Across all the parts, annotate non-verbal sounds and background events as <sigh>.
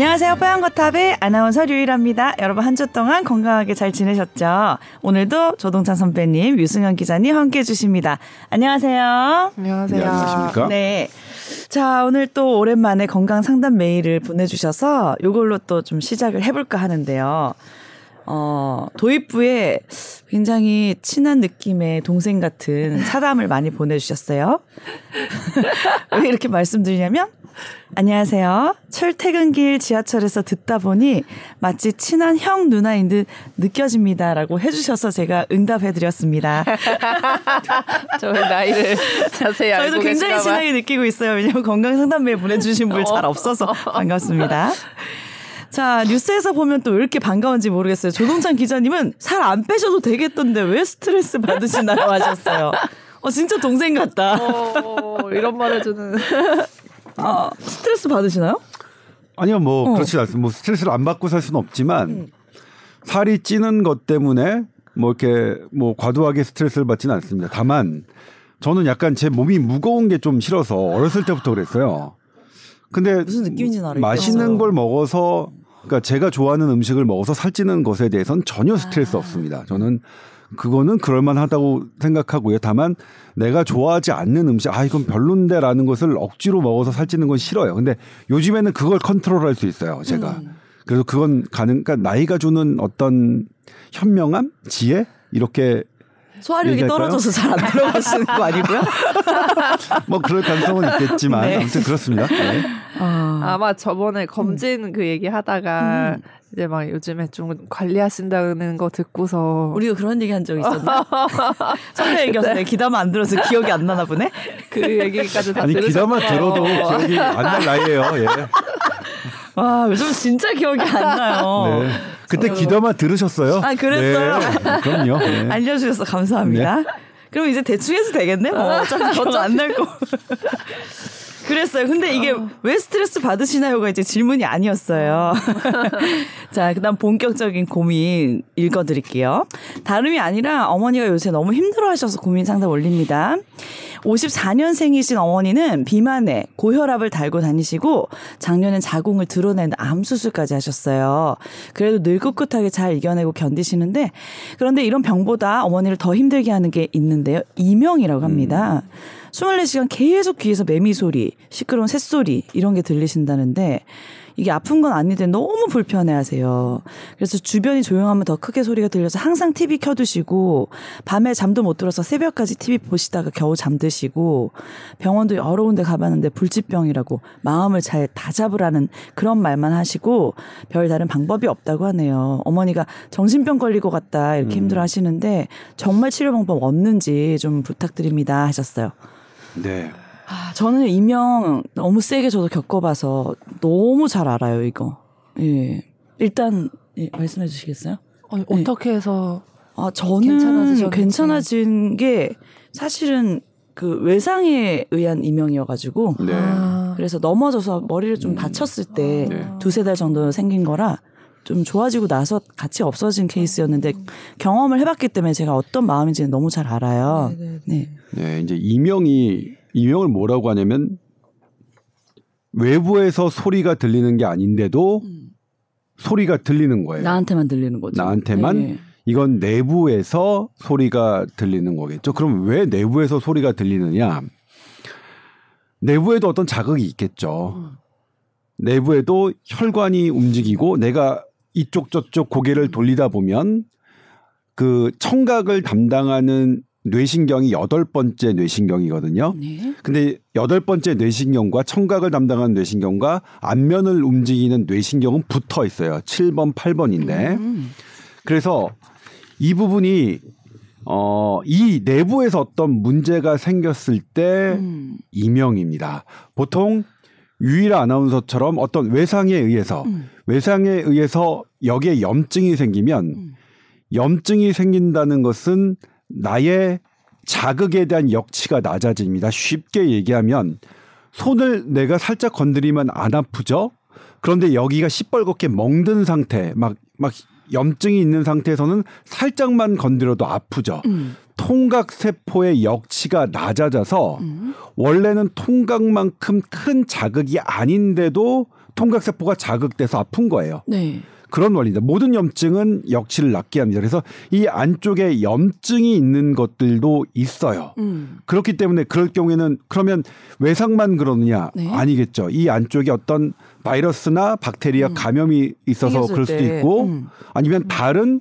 안녕하세요. 뽀얀거탑의 아나운서 류일합니다. 여러분 한 주 동안 건강하게 잘 지내셨죠? 오늘도 조동찬 선배님, 유승현 기자님 함께 해주십니다. 안녕하세요. 안녕하세요. 네, 안녕하십니까? 네. 자, 오늘 또 오랜만에 건강 상담 메일을 보내주셔서 이걸로 또 좀 시작을 해볼까 하는데요. 어, 도입부에 굉장히 친한 느낌의 동생 같은 사담을 많이 보내주셨어요. <laughs> 왜 이렇게 말씀드리냐면, 안녕하세요. 출퇴근길 지하철에서 듣다 보니 마치 친한 형 누나인 듯 느껴집니다라고 해주셔서 제가 응답해드렸습니다. <laughs> 저의 나이를 자세히 알고 저희도 굉장히. 친하게 느끼고 있어요. 왜냐면 건강 상담 메일 보내주신 분 잘 없어서 <laughs> 반갑습니다. 자, 뉴스에서 보면 또 왜 이렇게 반가운지 모르겠어요. 조동찬 기자님은 살 안 빼셔도 되겠던데 왜 스트레스 받으시나요? 하셨어요. 어, 진짜 동생 같다. 어, 이런 말 해주는. 아, 스트레스 받으시나요? 아니요, 뭐 어. 그렇지 않습니다. 뭐 스트레스를 안 받고 살 수는 없지만 음. 살이 찌는 것 때문에 뭐 이렇게 뭐 과도하게 스트레스를 받지는 않습니다. 다만 저는 약간 제 몸이 무거운 게 좀 싫어서 어렸을 때부터 그랬어요. 근데 무슨 느낌인지는 알겠어요. 맛있는 걸 먹어서 그러니까 제가 좋아하는 음식을 먹어서 살찌는 것에 대해서는 전혀 스트레스 아. 없습니다. 저는 그거는 그럴만하다고 생각하고요. 다만 내가 좋아하지 않는 음식, 아 이건 별론데라는 것을 억지로 먹어서 살찌는 건 싫어요. 근데 요즘에는 그걸 컨트롤할 수 있어요. 제가. 음. 그래서 그건 가능. 그러니까 나이가 주는 어떤 현명함, 지혜 이렇게 소화력이? 떨어져서 잘 안 들어가시는 거 아니고요? <laughs> 뭐 그럴 가능성은 있겠지만 네. 아무튼 그렇습니다. 네. 아, 아마 저번에 검진 그 얘기 하다가 음. 이제 막 요즘에 좀 관리하신다는 거 듣고서 우리가 그런 얘기 한 적 있었나? <laughs> 선배 얘기였을 때 기다만 안 들어서 기억이 안 나나 보네? 그 얘기까지 다 아니 귀담아 들으셨구나. 들어도 기억이 안 날 나이에요. 예. 와, 요즘 진짜 기억이 안 나요. <laughs> 네. 그때 귀담아 들으셨어요? 아, 그랬어요? 네. 그럼요. 네. <laughs> 알려주셔서 감사합니다. 그럼 이제 대충 해도 되겠네? 뭐 어차피 <laughs> 기억 안날 거. 그랬어요. 근데 이게 왜 스트레스 받으시나요가 이제 질문이 아니었어요. <laughs> 자, 그 다음 본격적인 고민 읽어드릴게요. 다름이 아니라 어머니가 요새 너무 힘들어 하셔서 고민 상담 올립니다. 54년생이신 어머니는 비만에 고혈압을 달고 다니시고 작년엔 자궁을 드러낸 암 수술까지 하셨어요. 그래도 늘 꿋꿋하게 잘 이겨내고 견디시는데 그런데 이런 병보다 어머니를 더 힘들게 하는 게 있는데요. 이명이라고 합니다. 24시간 계속 귀에서 매미 소리, 시끄러운 새소리 이런 게 들리신다는데 이게 아픈 건 아닌데 너무 불편해 하세요. 그래서 주변이 조용하면 더 크게 소리가 들려서 항상 TV 켜두시고 밤에 잠도 못 들어서 새벽까지 TV 보시다가 겨우 잠드시고 병원도 여러 군데 가봤는데 불치병이라고 마음을 잘 다잡으라는 그런 말만 하시고 별 다른 방법이 없다고 하네요. 어머니가 정신병 걸릴 것 같다 이렇게 힘들어 하시는데 정말 치료 방법 없는지 좀 부탁드립니다 하셨어요. 네. 아, 저는 이명 너무 세게 저도 겪어봐서 너무 잘 알아요, 이거. 예. 일단, 예, 말씀해 주시겠어요? 아니, 어떻게 해서 아, 저는. 괜찮아진 게 사실은 그 외상에 의한 이명이어가지고. 네. 아, 그래서 넘어져서 머리를 좀 다쳤을 때 네. 두세 달 정도 생긴 거라 좀 좋아지고 나서 같이 없어진 케이스였는데 경험을 해봤기 때문에 제가 어떤 마음인지는 너무 잘 알아요. 네네. 네. 네, 이제 이명이 이명을 뭐라고 하냐면 외부에서 소리가 들리는 게 아닌데도 소리가 들리는 거예요. 나한테만 들리는 거죠. 나한테만 네. 이건 내부에서 소리가 들리는 거겠죠. 그럼 왜 내부에서 소리가 들리느냐? 내부에도 어떤 자극이 있겠죠. 내부에도 혈관이 움직이고 내가 이쪽 저쪽 고개를 돌리다 보면 그 청각을 담당하는 뇌신경이 여덟 번째 뇌신경이거든요. 네. 근데 여덟 번째 뇌신경과 청각을 담당하는 뇌신경과 안면을 움직이는 뇌신경은 붙어 있어요. 7번, 8번인데. 음. 그래서 이 부분이 어, 이 내부에서 어떤 문제가 생겼을 때 음. 이명입니다. 보통 유일아 아나운서처럼 어떤 외상에 의해서 음. 외상에 의해서 여기에 염증이 생기면 음. 염증이 생긴다는 것은 나의 자극에 대한 역치가 낮아집니다. 쉽게 얘기하면 손을 내가 살짝 건드리면 안 아프죠? 그런데 여기가 시뻘겋게 멍든 상태, 막, 막 염증이 있는 상태에서는 살짝만 건드려도 아프죠. 음. 통각 세포의 역치가 낮아져서 음. 원래는 통각만큼 큰 자극이 아닌데도 통각세포가 자극돼서 아픈 거예요. 네. 그런 원리입니다. 모든 염증은 역치를 낫게 합니다. 그래서 이 안쪽에 염증이 있는 것들도 있어요. 음. 그렇기 때문에 그럴 경우에는 그러면 외상만 그러느냐 네. 아니겠죠. 이 안쪽에 어떤 바이러스나 박테리아 감염이 있어서 그럴 수도 때. 있고 음. 아니면 다른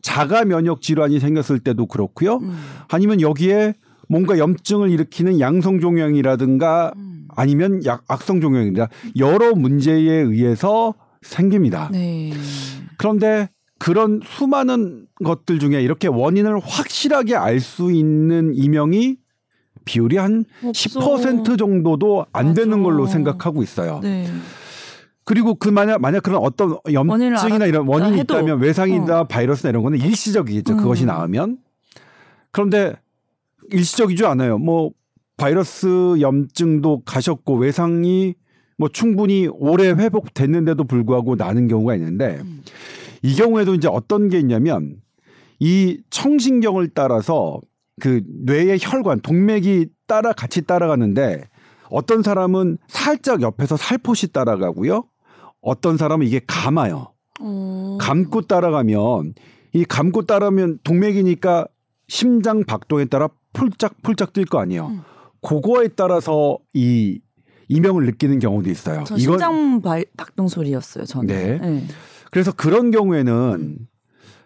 자가 면역 질환이 생겼을 때도 그렇고요. 음. 아니면 여기에 뭔가 염증을 일으키는 양성 종양이라든가 음. 아니면 약- 악성 종양이다 여러 문제에 의해서 생깁니다. 네. 그런데 그런 수많은 것들 중에 이렇게 원인을 확실하게 알 수 있는 이명이 비율이 한 없어. 10% 정도도 안 되는 맞아. 걸로 생각하고 있어요. 네. 그리고 그 만약 만약 그런 어떤 염증이나 이런 원인이. 있다면 외상이나 바이러스나 이런 거는 일시적이겠죠. 음. 그것이 나으면. 그런데 일시적이지 않아요. 뭐 바이러스 염증도 가셨고 외상이 뭐 충분히 오래 회복됐는데도 불구하고 나는 경우가 있는데 음. 이 경우에도 이제 어떤 게 있냐면 이 청신경을 따라서 그 뇌의 혈관 동맥이 따라 같이 따라가는데 어떤 사람은 살짝 옆에서 살포시 따라가고요. 어떤 사람은 이게 감아요. 어. 감고 따라가면 이 감고 따라면 동맥이니까 심장 박동에 따라 폴짝폴짝 뛸 거 아니에요. 음. 그거에 따라서 이 이명을 느끼는 경우도 있어요. 저 심장 발, 박동 소리였어요. 저는. 네. 그래서 그런 경우에는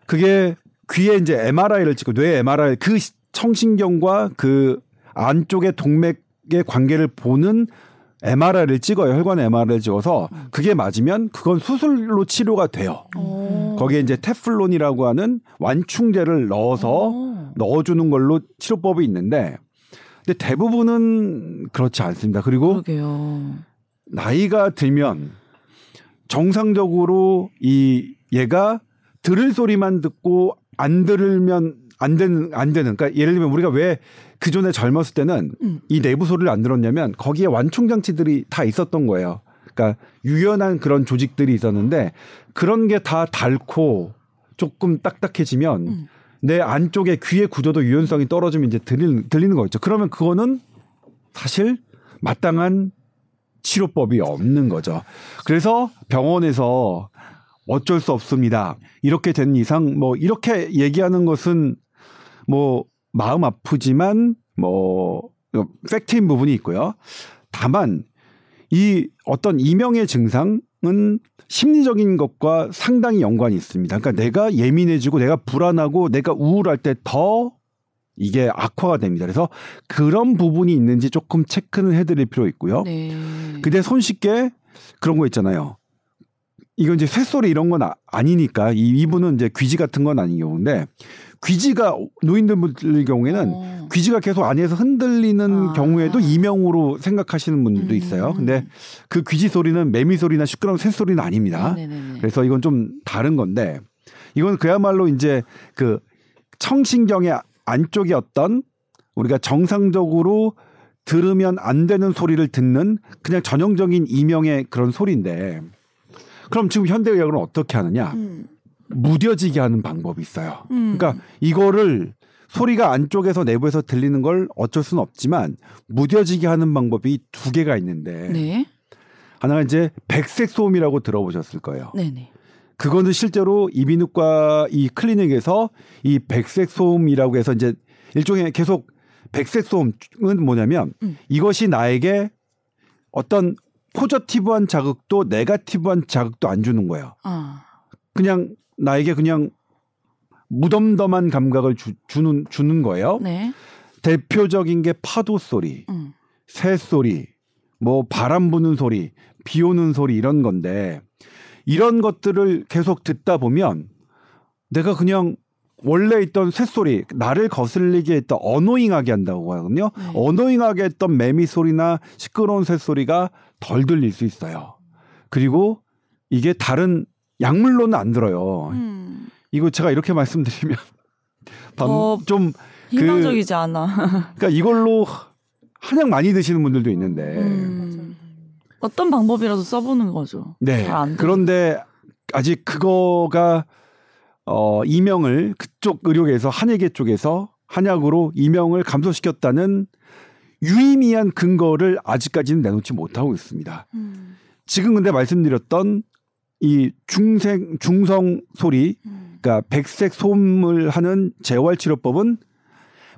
그게 귀에 이제 MRI를 찍고 뇌 MRI 그 시- 청신경과 그 안쪽의 동맥의 관계를 보는 MRI를 찍어요. 혈관 MRI를 찍어서 그게 맞으면 그건 수술로 치료가 돼요. 어. 거기에 이제 테플론이라고 하는 완충제를 넣어서 어. 넣어주는 걸로 치료법이 있는데 근데 대부분은 그렇지 않습니다. 그리고 그러게요. 나이가 들면 정상적으로 이 얘가 들을 소리만 듣고 안 들으면 안 되는 안 되는 그러니까 예를 들면 우리가 왜 그전에 젊었을 때는 음. 이 내부 소리를 안 들었냐면 거기에 완충 장치들이 다 있었던 거예요. 그러니까 유연한 그런 조직들이 있었는데 그런 게 다 닳고 조금 딱딱해지면 음. 내 안쪽에 귀의 구조도 유연성이 떨어지면 이제 들리는 들리는 거죠. 그러면 그거는 사실 마땅한 치료법이 없는 거죠. 그래서 병원에서 어쩔 수 없습니다. 이렇게 된 이상 뭐 이렇게 얘기하는 것은 뭐 마음 아프지만 뭐 팩트인 부분이 있고요. 다만 이 어떤 이명의 증상은 심리적인 것과 상당히 연관이 있습니다. 그러니까 내가 예민해지고 내가 불안하고 내가 우울할 때 더 이게 악화가 됩니다. 그래서 그런 부분이 있는지 조금 체크는 해드릴 필요 있고요. 네. 근데 손쉽게 그런 거 있잖아요. 이건 이제 쇳소리 이런 건 아, 아니니까 이 이분은 이제 귀지 같은 건 아닌 경우인데 귀지가 노인들 경우에는 어. 귀지가 계속 안에서 흔들리는 아. 경우에도 이명으로 생각하시는 분들도 음. 있어요. 근데 그 귀지 소리는 매미 소리나 시끄러운 쇳소리는 아닙니다. 네네네. 그래서 이건 좀 다른 건데 이건 그야말로 이제 그 청신경의 안쪽에 어떤 우리가 정상적으로 들으면 안 되는 소리를 듣는 그냥 전형적인 이명의 그런 소리인데 그럼 지금 현대의학은 어떻게 하느냐 음. 무뎌지게 하는 방법이 있어요. 음. 그러니까 이거를 소리가 안쪽에서 내부에서 들리는 걸 어쩔 수는 없지만 무뎌지게 하는 방법이 두 개가 있는데 네. 하나가 이제 백색 소음이라고 들어보셨을 거예요. 네네. 그거는 실제로 이비인후과 이 클리닉에서 이 백색 소음이라고 해서 이제 일종의 계속 백색 소음은 뭐냐면 음. 이것이 나에게 어떤 포저티브한 자극도 네가티브한 자극도 안 주는 거예요. 아. 그냥 나에게 그냥 무덤덤한 감각을 주, 는 주는 거예요. 네. 대표적인 게 파도 소리, 음. 새 소리, 뭐 바람 부는 소리, 비 오는 소리 이런 건데 이런 것들을 계속 듣다 보면 내가 그냥 원래 있던 쇳소리, 나를 거슬리게 했던 어노잉하게 한다고 하거든요. 네. 어노잉하게 했던 매미 소리나 시끄러운 쇳소리가 덜 들릴 수 있어요. 그리고 이게 다른 약물로는 안 들어요. 음. 이거 제가 이렇게 말씀드리면 <laughs> 어, 좀 희망적이지 않아. 그러니까 이걸로 한약 많이 드시는 분들도 있는데 음. 어떤 방법이라도 써보는 거죠. 네. 그런데 아직 그거가 어 이명을 그쪽 의료계에서 한의계 쪽에서 한약으로 이명을 감소시켰다는 유의미한 근거를 아직까지는 내놓지 못하고 있습니다. 음. 지금 근데 말씀드렸던 이 중생 중성 소리 그러니까 백색 소음을 하는 재활 치료법은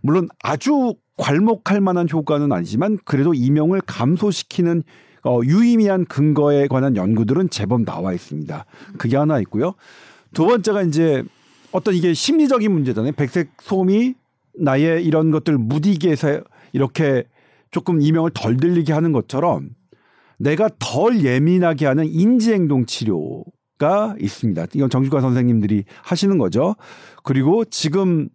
물론 아주 괄목할 만한 효과는 아니지만 그래도 이명을 감소시키는 어, 유의미한 근거에 관한 연구들은 제법 나와 있습니다. 그게 하나 있고요. 두 번째가 이제 어떤 이게 심리적인 문제잖아요. 백색 소음이 나의 이런 것들 무디게 해서 이렇게 조금 이명을 덜 들리게 하는 것처럼 내가 덜 예민하게 하는 인지행동 치료가 있습니다. 이건 정신과 선생님들이 하시는 거죠. 그리고 지금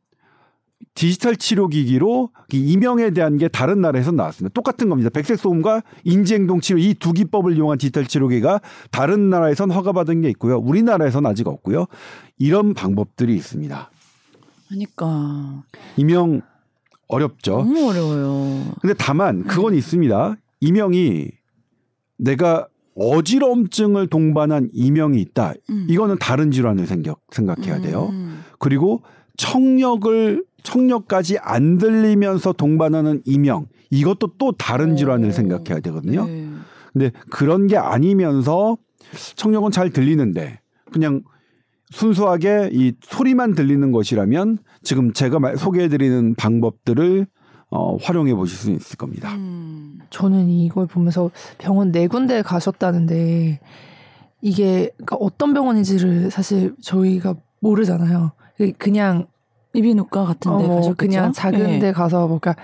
디지털 치료 기기로 이명에 대한 게 다른 나라에서 나왔습니다. 똑같은 겁니다. 백색 소음과 인지행동 치료 이 두 기법을 이용한 디지털 치료기가 다른 나라에선 허가받은 게 있고요. 우리나라에선 아직 없고요. 이런 방법들이 있습니다. 그러니까 이명 어렵죠. 너무 어려워요. 근데 다만 그건 있습니다. 이명이 내가 어지럼증을 동반한 이명이 있다. 음. 이거는 다른 질환을 생각, 생각해야 돼요. 음. 그리고 청력을 청력까지 안 들리면서 동반하는 이명 이것도 또 다른 질환을 오. 생각해야 되거든요. 네. 근데 그런 게 아니면서 청력은 잘 들리는데 그냥 순수하게 이 소리만 들리는 것이라면 지금 제가 말- 소개해드리는 방법들을 어, 활용해 보실 수 있을 겁니다. 음. 저는 이걸 보면서 병원 네 군데 가셨다는데 이게 그러니까 어떤 병원인지를 사실 저희가 모르잖아요. 그- 그냥 이비인후과 같은데 어, 가셨겠죠? 그냥 작은데 네. 가서 뭔가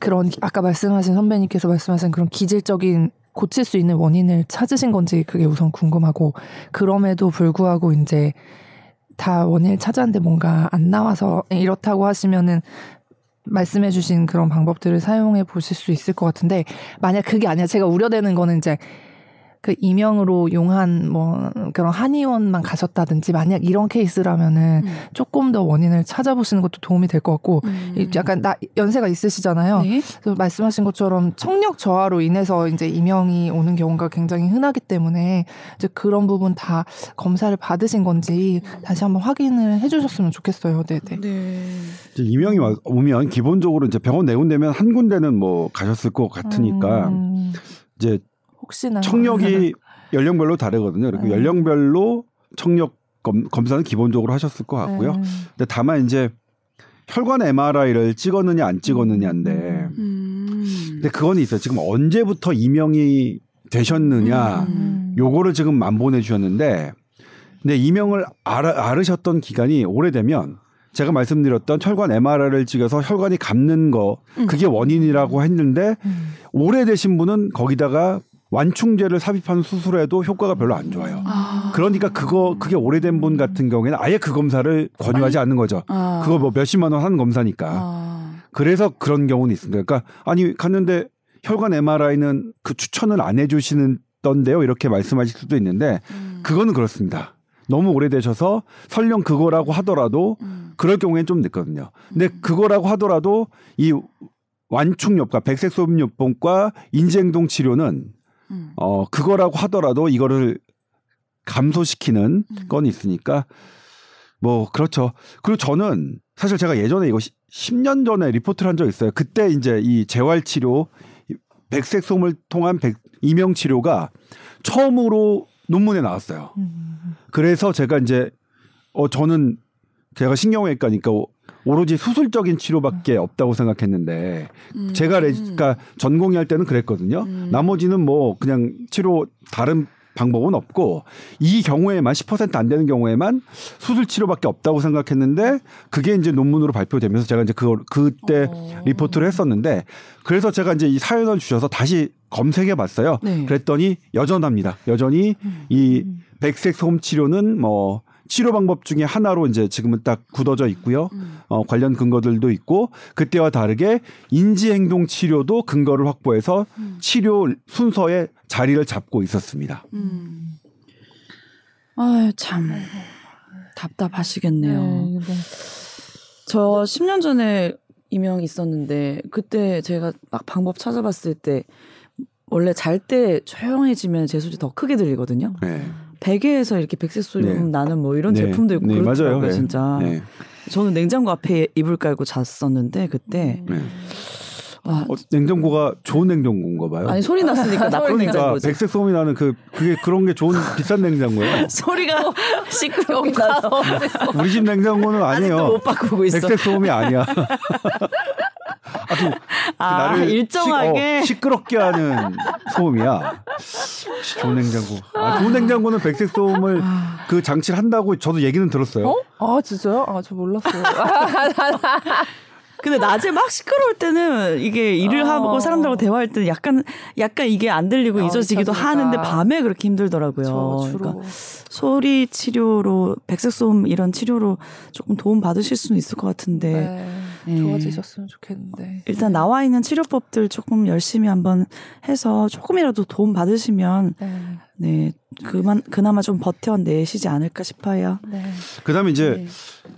그런 아까 말씀하신 선배님께서 말씀하신 그런 기질적인 고칠 수 있는 원인을 찾으신 건지 그게 우선 궁금하고 그럼에도 불구하고 이제 다 원인을 찾았는데 뭔가 안 나와서 이렇다고 하시면은 말씀해주신 그런 방법들을 사용해 보실 수 있을 것 같은데 만약 그게 아니야 제가 우려되는 거는 이제 그 이명으로 용한 뭐 그런 한의원만 가셨다든지 만약 이런 케이스라면은 음. 조금 더 원인을 찾아보시는 것도 도움이 될 것 같고 음. 이 약간 나 연세가 있으시잖아요. 네. 그래서 말씀하신 것처럼 청력 저하로 인해서 이제 이명이 오는 경우가 굉장히 흔하기 때문에 이제 그런 부분 다 검사를 받으신 건지 다시 한번 확인을 해주셨으면 좋겠어요. 네네. 네. 이제 이명이 와- 오면 기본적으로 이제 병원 네 군데면 한 군데는 뭐 가셨을 것 같으니까 음, 이제 혹시나 청력이 연령별로 다르거든요. 그리고 음. 연령별로 청력 검, 검사는 기본적으로 하셨을 것 같고요. 음. 근데 다만 이제 혈관 MRI를 찍었느냐 안 찍었느냐인데 음. 근데 그건 있어요. 지금 언제부터 이명이 되셨느냐 음. 요거를 지금 만 보내주셨는데 근데 이명을 알아, 앓으셨던 기간이 오래되면 제가 말씀드렸던 혈관 MRI를 찍어서 혈관이 감는 거 그게 원인이라고 했는데 음. 오래되신 분은 거기다가 완충제를 삽입한 수술에도 효과가 별로 안 좋아요. 아. 그러니까 그거 그게 오래된 분 같은 경우에는 아예 그 검사를 권유하지 않는 거죠. 아. 그거 뭐 몇십만 원 하는 검사니까. 아. 그래서 그런 경우는 있습니다. 그러니까 아니 갔는데 혈관 MRI는 그 추천을 안 해주시는 던데요. 이렇게 말씀하실 수도 있는데 음. 그거는 그렇습니다. 너무 오래되셔서 설령 그거라고 하더라도 음. 그럴 경우에는 좀 늦거든요. 근데 그거라고 하더라도 이 완충요법, 백색소음요법과 인지행동 치료는 음. 어 그거라고 하더라도 이거를 감소시키는 음. 건 있으니까 뭐 그렇죠. 그리고 저는 사실 제가 예전에 이거 10년 전에 리포트를 한 적 있어요. 그때 이제 이 재활 치료 백색 소음을 통한 백, 이명 치료가 처음으로 논문에 나왔어요. 음. 그래서 제가 이제 어 저는 제가 신경외과니까 오- 오로지 수술적인 치료밖에 없다고 생각했는데 음. 제가 레, 그러니까 전공의 할 때는 그랬거든요. 음. 나머지는 뭐 그냥 치료 다른 방법은 없고 이 경우에만 10%안 되는 경우에만 수술 치료밖에 없다고 생각했는데 그게 이제 논문으로 발표되면서 제가 이제 그 그때 어. 리포트를 했었는데 그래서 제가 이제 이 사연을 주셔서 다시 검색해 봤어요. 네. 그랬더니 여전합니다. 여전히 이 백색 소음 치료는 뭐 치료 방법 중에 하나로 이제 지금은 딱 굳어져 있고요. 음. 어, 관련 근거들도 있고 그때와 다르게 인지 행동 치료도 근거를 확보해서 음. 치료 순서에 자리를 잡고 있었습니다. 음. 아유 참 답답하시겠네요. 네, 네. 저 10년 전에 이명 있었는데 그때 제가 막 방법 찾아봤을 때 원래 잘 때 조용해지면 제 소리 더 크게 들리거든요. 네. 베개에서 이렇게 백색 소리 네. 나는 뭐 이런 네. 제품도 있고 네, 그렇더라고요, 맞아요. 네. 진짜. 네. 저는 냉장고 앞에 이불 깔고 잤었는데 그때 네. 와, 어, 냉장고가 좋은 냉장고인가 봐요. 아니 소리 났으니까 나쁜 그러니까 냉장고지. 백색 소음이 나는 그 그게 그런 게 좋은 비싼 냉장고예요. <laughs> 소리가 시끄럽게 나서 우리 집 냉장고는 아직도 아니에요. 못 바꾸고 있어. 백색 소음이 아니야. <laughs> 아주 아, 나를 일정하게? 시, 끄럽게 하는 소음이야. 좋은 냉장고. 아, 좋은 냉장고는 백색 소음을 그 장치를 한다고 저도 얘기는 들었어요. 어? 아 진짜요? 아 저 몰랐어요. <laughs> 근데 낮에 막 시끄러울 때는 이게 일을 어. 하고 사람들하고 대화할 때는 약간 약간 이게 안 들리고 어, 잊어지기도. 하는데 밤에 그렇게 힘들더라고요. 그러니까 소리 치료로 백색 소음 이런 치료로 조금 도움 받으실 수는 있을 것 같은데 네, 네. 좋아지셨으면 좋겠는데. 일단 나와 있는 치료법들 조금 열심히 한번 해서 조금이라도 도움 받으시면 네. 네 그만 그나마 좀 버텨내시지 않을까 싶어요. 네. 그다음에 이제 네.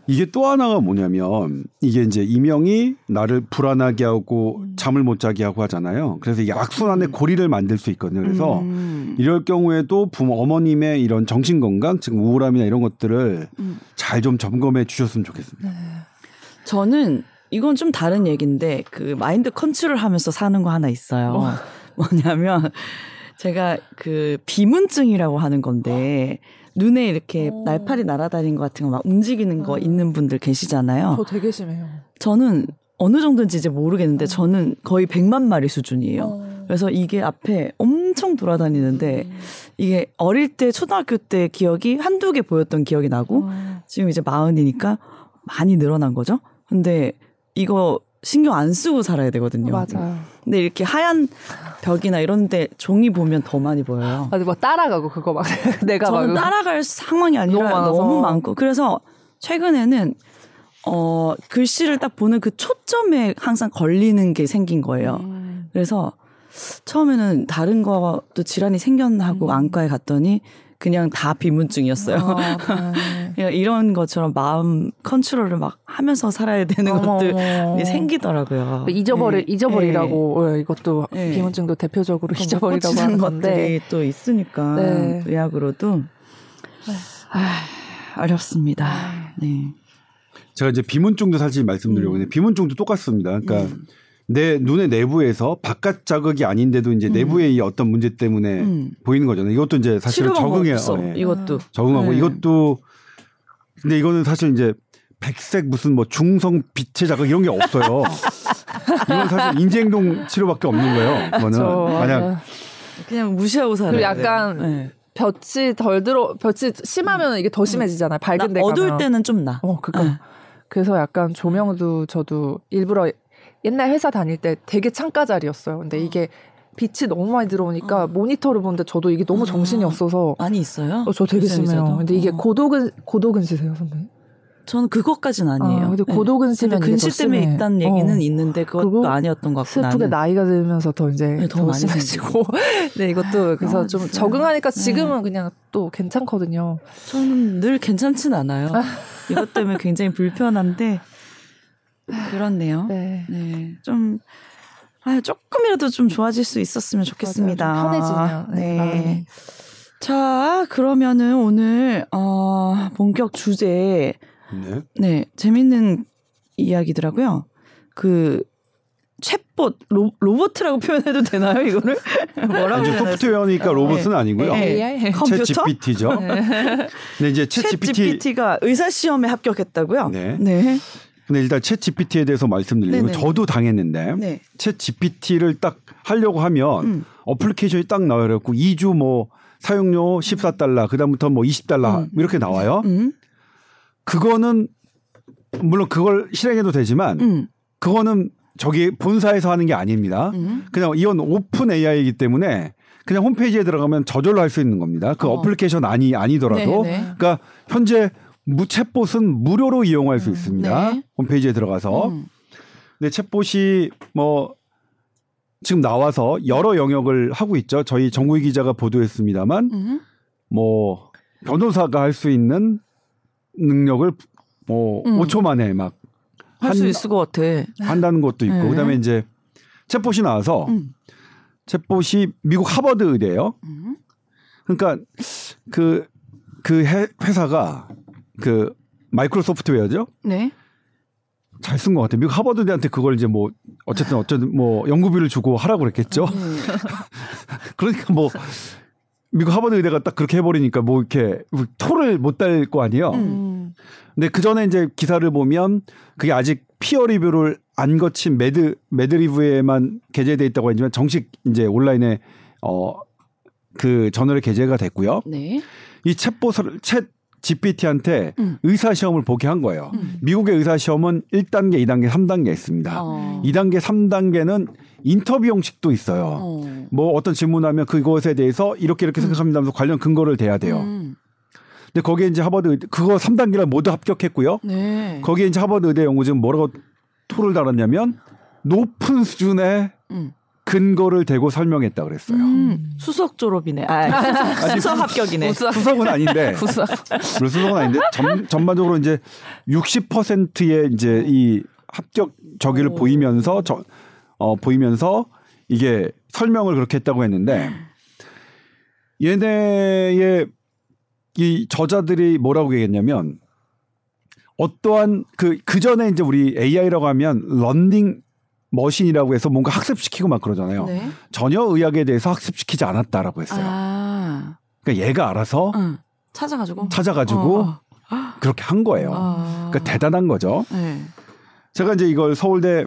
이게 또 하나가 뭐냐면 이게 이제 이명이 나를 불안하게 하고 음. 잠을 못 자게 하고 하잖아요. 그래서 이게 악순환의 고리를 만들 수 있거든요. 그래서 음. 이럴 경우에도 부모 어머님의 이런 정신 건강, 지금 우울함이나 이런 것들을 음. 잘좀 점검해 주셨으면 좋겠습니다. 저는 이건 좀 다른 얘기인데 그 마인드 컨트롤 하면서 사는 거 하나 있어요. <laughs> 뭐냐면 제가 그 비문증이라고 하는 건데 눈에 이렇게 오. 날파리 날아다니는 것 같은 거 막 움직이는 거 어. 있는 분들 계시잖아요. 저 되게 심해요. 저는 어느 정도인지 이제 모르겠는데 저는 거의 100만 마리 수준이에요. 어. 그래서 이게 앞에 엄청 돌아다니는데 이게 어릴 때 초등학교 때 기억이 한두 개 보였던 기억이 나고 어. 지금 이제 마흔이니까 많이 늘어난 거죠. 근데 이거 신경 안 쓰고 살아야 되거든요. 맞아요. 근데 이렇게 하얀 벽이나 이런데 종이 보면 더 많이 보여요. 아니 뭐 따라가고 그거 막 <laughs> 내가 저는 막 따라갈 상황이 아니라 너무. 너무 많고 그래서 최근에는 어 글씨를 딱 보는 그 초점에 항상 걸리는 게 생긴 거예요. 음. 그래서 처음에는 다른 것도 질환이 생겼나 하고 음. 안과에 갔더니 그냥 다 비문증이었어요. 아, 네. 그냥 이런 것처럼 마음 컨트롤을 막 하면서 살아야 되는 어머, 것들이 어머. 생기더라고요. 잊어버릴 네. 잊어버리라고 예, 이것도 네. 비문증도 대표적으로 네. 잊어버리라고 하는 건데 것들이 또 있으니까 네. 의학으로도 아, 어렵습니다. 네. 제가 이제 비문증도 사실 말씀드리려고 음. 했는데 비문증도 똑같습니다. 그러니까 내 눈의 내부에서 바깥 자극이 아닌데도 이제 음. 내부의 이 어떤 문제 때문에 음. 보이는 거잖아요. 이것도 이제 사실 적응해요. 없어. 예. 이것도 적응하고 네. 이것도 근데 이거는 사실 이제 백색 무슨 뭐 중성 빛의 자극 이런 게 없어요. <laughs> 이건 사실 인지행동 치료밖에 없는 거예요. 그거는 저, 만약 맞아요. 그냥 무시하고 살아요. 그리고 약간 네. 볕이 덜 들어 볕이 심하면 이게 더 심해지잖아요. 밝은 나데 어두울 가면. 때는 좀 나. 어, 그니까. 네. 그래서 약간 조명도 저도 일부러 옛날 회사 다닐 때 되게 창가 자리였어요. 근데 이게 빛이 너무 많이 들어오니까 모니터를 보는데 저도 이게 너무 정신이 어. 없어서 많이 있어요? 어, 저 되게 심해요. 요새도? 근데 이게 어. 고도근 고도근시세요, 선배님? 저는 그것까지는 아니에요. 아, 근데 네. 고도근시면 이게 더 근시 때문에. 있다는 얘기는 어. 있는데 그것도 아니었던 것 같고 슬프게 나는. 나이가 들면서 더 이제 네, 더 더 많이 심해지고 <laughs> 네 이것도 그래서 아, 좀 진짜. 적응하니까 네. 지금은 그냥 또 괜찮거든요. 저는 늘 괜찮진 않아요. 이것 때문에 굉장히 불편한데 <laughs> 그렇네요. 네. 네, 좀 아, 조금이라도 좀 좋아질 수 있었으면 좋겠습니다. 편해지면 네, 마음이. 자, 그러면은 오늘 어, 본격 주제 네. 네 재밌는 이야기더라고요. 그 챗봇 로, 로봇이라고 <laughs> 표현해도 되나요 이거를 <laughs> 뭐라고 이제? 소프트웨어니까 로봇은 아니고요. 네. AI 챗 컴퓨터? GPT죠. 근데 이제 챗챗 GPT GPT가 의사 시험에 합격했다고요? 네. 네. 근데 일단 챗 GPT에 대해서 말씀드리면 네네. 저도 당했는데 네. 챗 GPT를 딱 하려고 하면 음. 어플리케이션이 딱 나와요. 그래갖고 2주 뭐 사용료 14달러, 그다음부터 뭐 20달러 음. 이렇게 나와요. 음. 그거는 물론 그걸 실행해도 되지만 음. 그거는 저기 본사에서 하는 게 아닙니다. 음. 그냥 이건 오픈 AI이기 때문에 그냥 홈페이지에 들어가면 저절로 할 수 있는 겁니다. 그 어. 어. 애플리케이션 아니 아니더라도 네, 네. 그러니까 현재 무 챗봇은 무료로 이용할 수 있습니다. 네. 홈페이지에 들어가서 음. 근데 챗봇이 뭐 지금 나와서 여러 영역을 하고 있죠. 저희 정국희 기자가 보도했습니다만 음. 뭐 변호사가 할 수 있는 능력을 뭐 음. 5초 만에 막 할수 한- 있을 것 같아. 한다는 것도 있고 네. 그다음에 이제 챗봇이 나와서 음. 챗봇이 미국 하버드 의대예요. 음. 그러니까 그그 회사가 그 마이크로소프트웨어죠. 네. 잘 쓴 것 같아요. 미국 하버드대한테 그걸 이제 뭐 어쨌든 어쨌든 뭐 연구비를 주고 하라고 그랬겠죠. 음. <laughs> 그러니까 뭐 미국 하버드 의대가 딱 그렇게 해버리니까 뭐 이렇게 토를 못 달 거 아니에요. 음. 근데 그 전에 이제 기사를 보면 그게 아직 peer review를 안 거친 med med review에만 게재돼 있다고 했지만 정식 이제 온라인에 어 그 저널에 게재가 됐고요. 네. 이 챗봇을 챗 GPT한테 음. 의사 시험을 보게 한 거예요. 음. 미국의 의사 시험은 1단계, 2단계, 3단계 있습니다. 어. 2단계, 3단계는 인터뷰 형식도 있어요. 어. 뭐 어떤 질문하면 그것에 대해서 이렇게 이렇게 생각합니다 하면서 관련 근거를 대야 돼요. 음. 근데 거기에 이제 하버드 의대, 그거 3단계를 모두 합격했고요. 네. 거기에 이제 하버드 의대 연구진 뭐라고 토를 달았냐면 높은 수준의 음. 근거를 대고 설명했다 그랬어요. 음. 수석 졸업이네. 아, 수석, 수석 합격이네. 수석은 아닌데. <laughs> 물론 수석은 아닌데 전, 전반적으로 이제 60%의 이제 이 합격 저기를 오. 보이면서 저, 어 보이면서 이게 설명을 그렇게 했다고 했는데 얘네의 이 저자들이 뭐라고 얘기했냐면 어떠한 그, 그 전에 이제 우리 AI라고 하면 런닝 머신이라고 해서 뭔가 학습시키고 막 그러잖아요. 네. 전혀 의학에 대해서 학습시키지 않았다라고 했어요. 아. 그러니까 얘가 알아서 응. 찾아가지고. 찾아가지고 어, 어. 그렇게 한 거예요. 아. 그러니까 대단한 거죠. 네. 제가 이제 이걸 서울대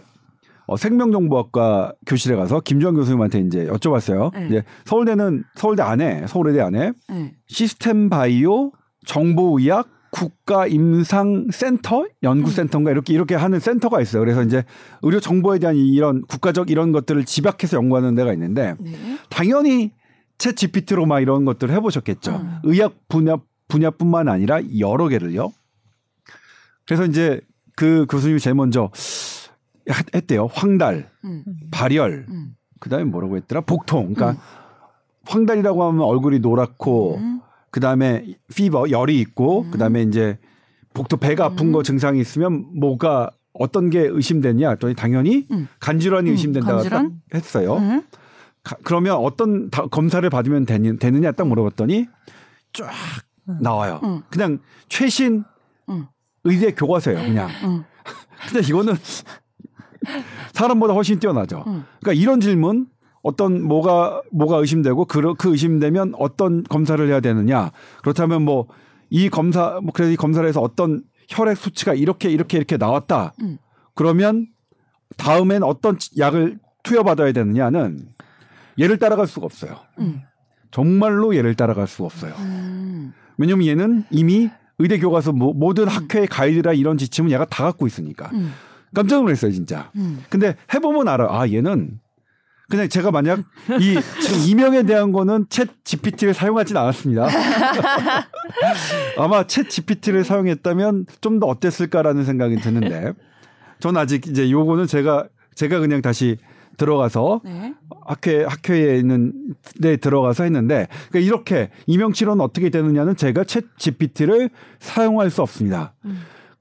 어, 생명정보학과 교실에 가서 김주환 교수님한테 이제 여쭤봤어요. 네. 이제 서울대는 서울대 안에 서울대 안에 네. 시스템 바이오 정보의학 국가 임상 센터 연구센터인가 이렇게 이렇게 하는 센터가 있어요. 그래서 이제 의료 정보에 대한 이런 국가적 이런 것들을 집약해서 연구하는 데가 있는데 네. 당연히 챗 GPT로 막 이런 것들을 해보셨겠죠. 음. 의학 분야 분야뿐만 아니라 여러 개를요. 그래서 이제 그 교수님이 제일 먼저 했- 했대요. 황달, 음. 발열, 음. 그다음에 뭐라고 했더라? 복통. 그러니까 황달이라고 하면 얼굴이 노랗고 음. 그다음에 fever 열이 있고 그다음에 이제 복통 배가 아픈 음. 거 증상이 있으면 뭐가 어떤 게 의심되냐 했더니 당연히 음. 간질환이 음, 의심된다고 간질환? 딱 했어요. 음. 가- 그러면 어떤 다- 검사를 받으면 되느, 되느냐 딱 물어봤더니 쫙 나와요. 음. 그냥 최신 음. 의대 교과서예요. 그냥. 음. <laughs> 근데 이거는 사람보다 훨씬 뛰어나죠. 음. 그러니까 이런 질문 어떤 뭐가 뭐가 의심되고 그, 그 의심되면 어떤 검사를 해야 되느냐 그렇다면 뭐 이 검사 뭐 그래서 이 검사를 해서 어떤 혈액 수치가 이렇게 이렇게 이렇게 나왔다 음. 그러면 다음엔 어떤 약을 투여받아야 되느냐는 얘를 따라갈 수가 없어요. 음. 정말로 얘를 따라갈 수가 없어요. 음. 왜냐면 얘는 이미 의대 교과서 모- 모든 학회의 가이드라 이런 지침은 얘가 다 갖고 있으니까 음. 깜짝 놀랐어요 진짜. 음. 근데 해보면 알아. 아 얘는 그냥 제가 만약 이 지금 이명에 대한 거는 챗 GPT를 사용하진 않았습니다. <laughs> 아마 챗 GPT를 사용했다면 좀 더 어땠을까라는 생각이 드는데 전 아직 이제 요거는 제가 제가 그냥 다시 들어가서 네. 학회 학회에 있는 데 들어가서 했는데 그러니까 이렇게 이명 치료는 어떻게 되느냐는 제가 챗 GPT를 사용할 수 없습니다.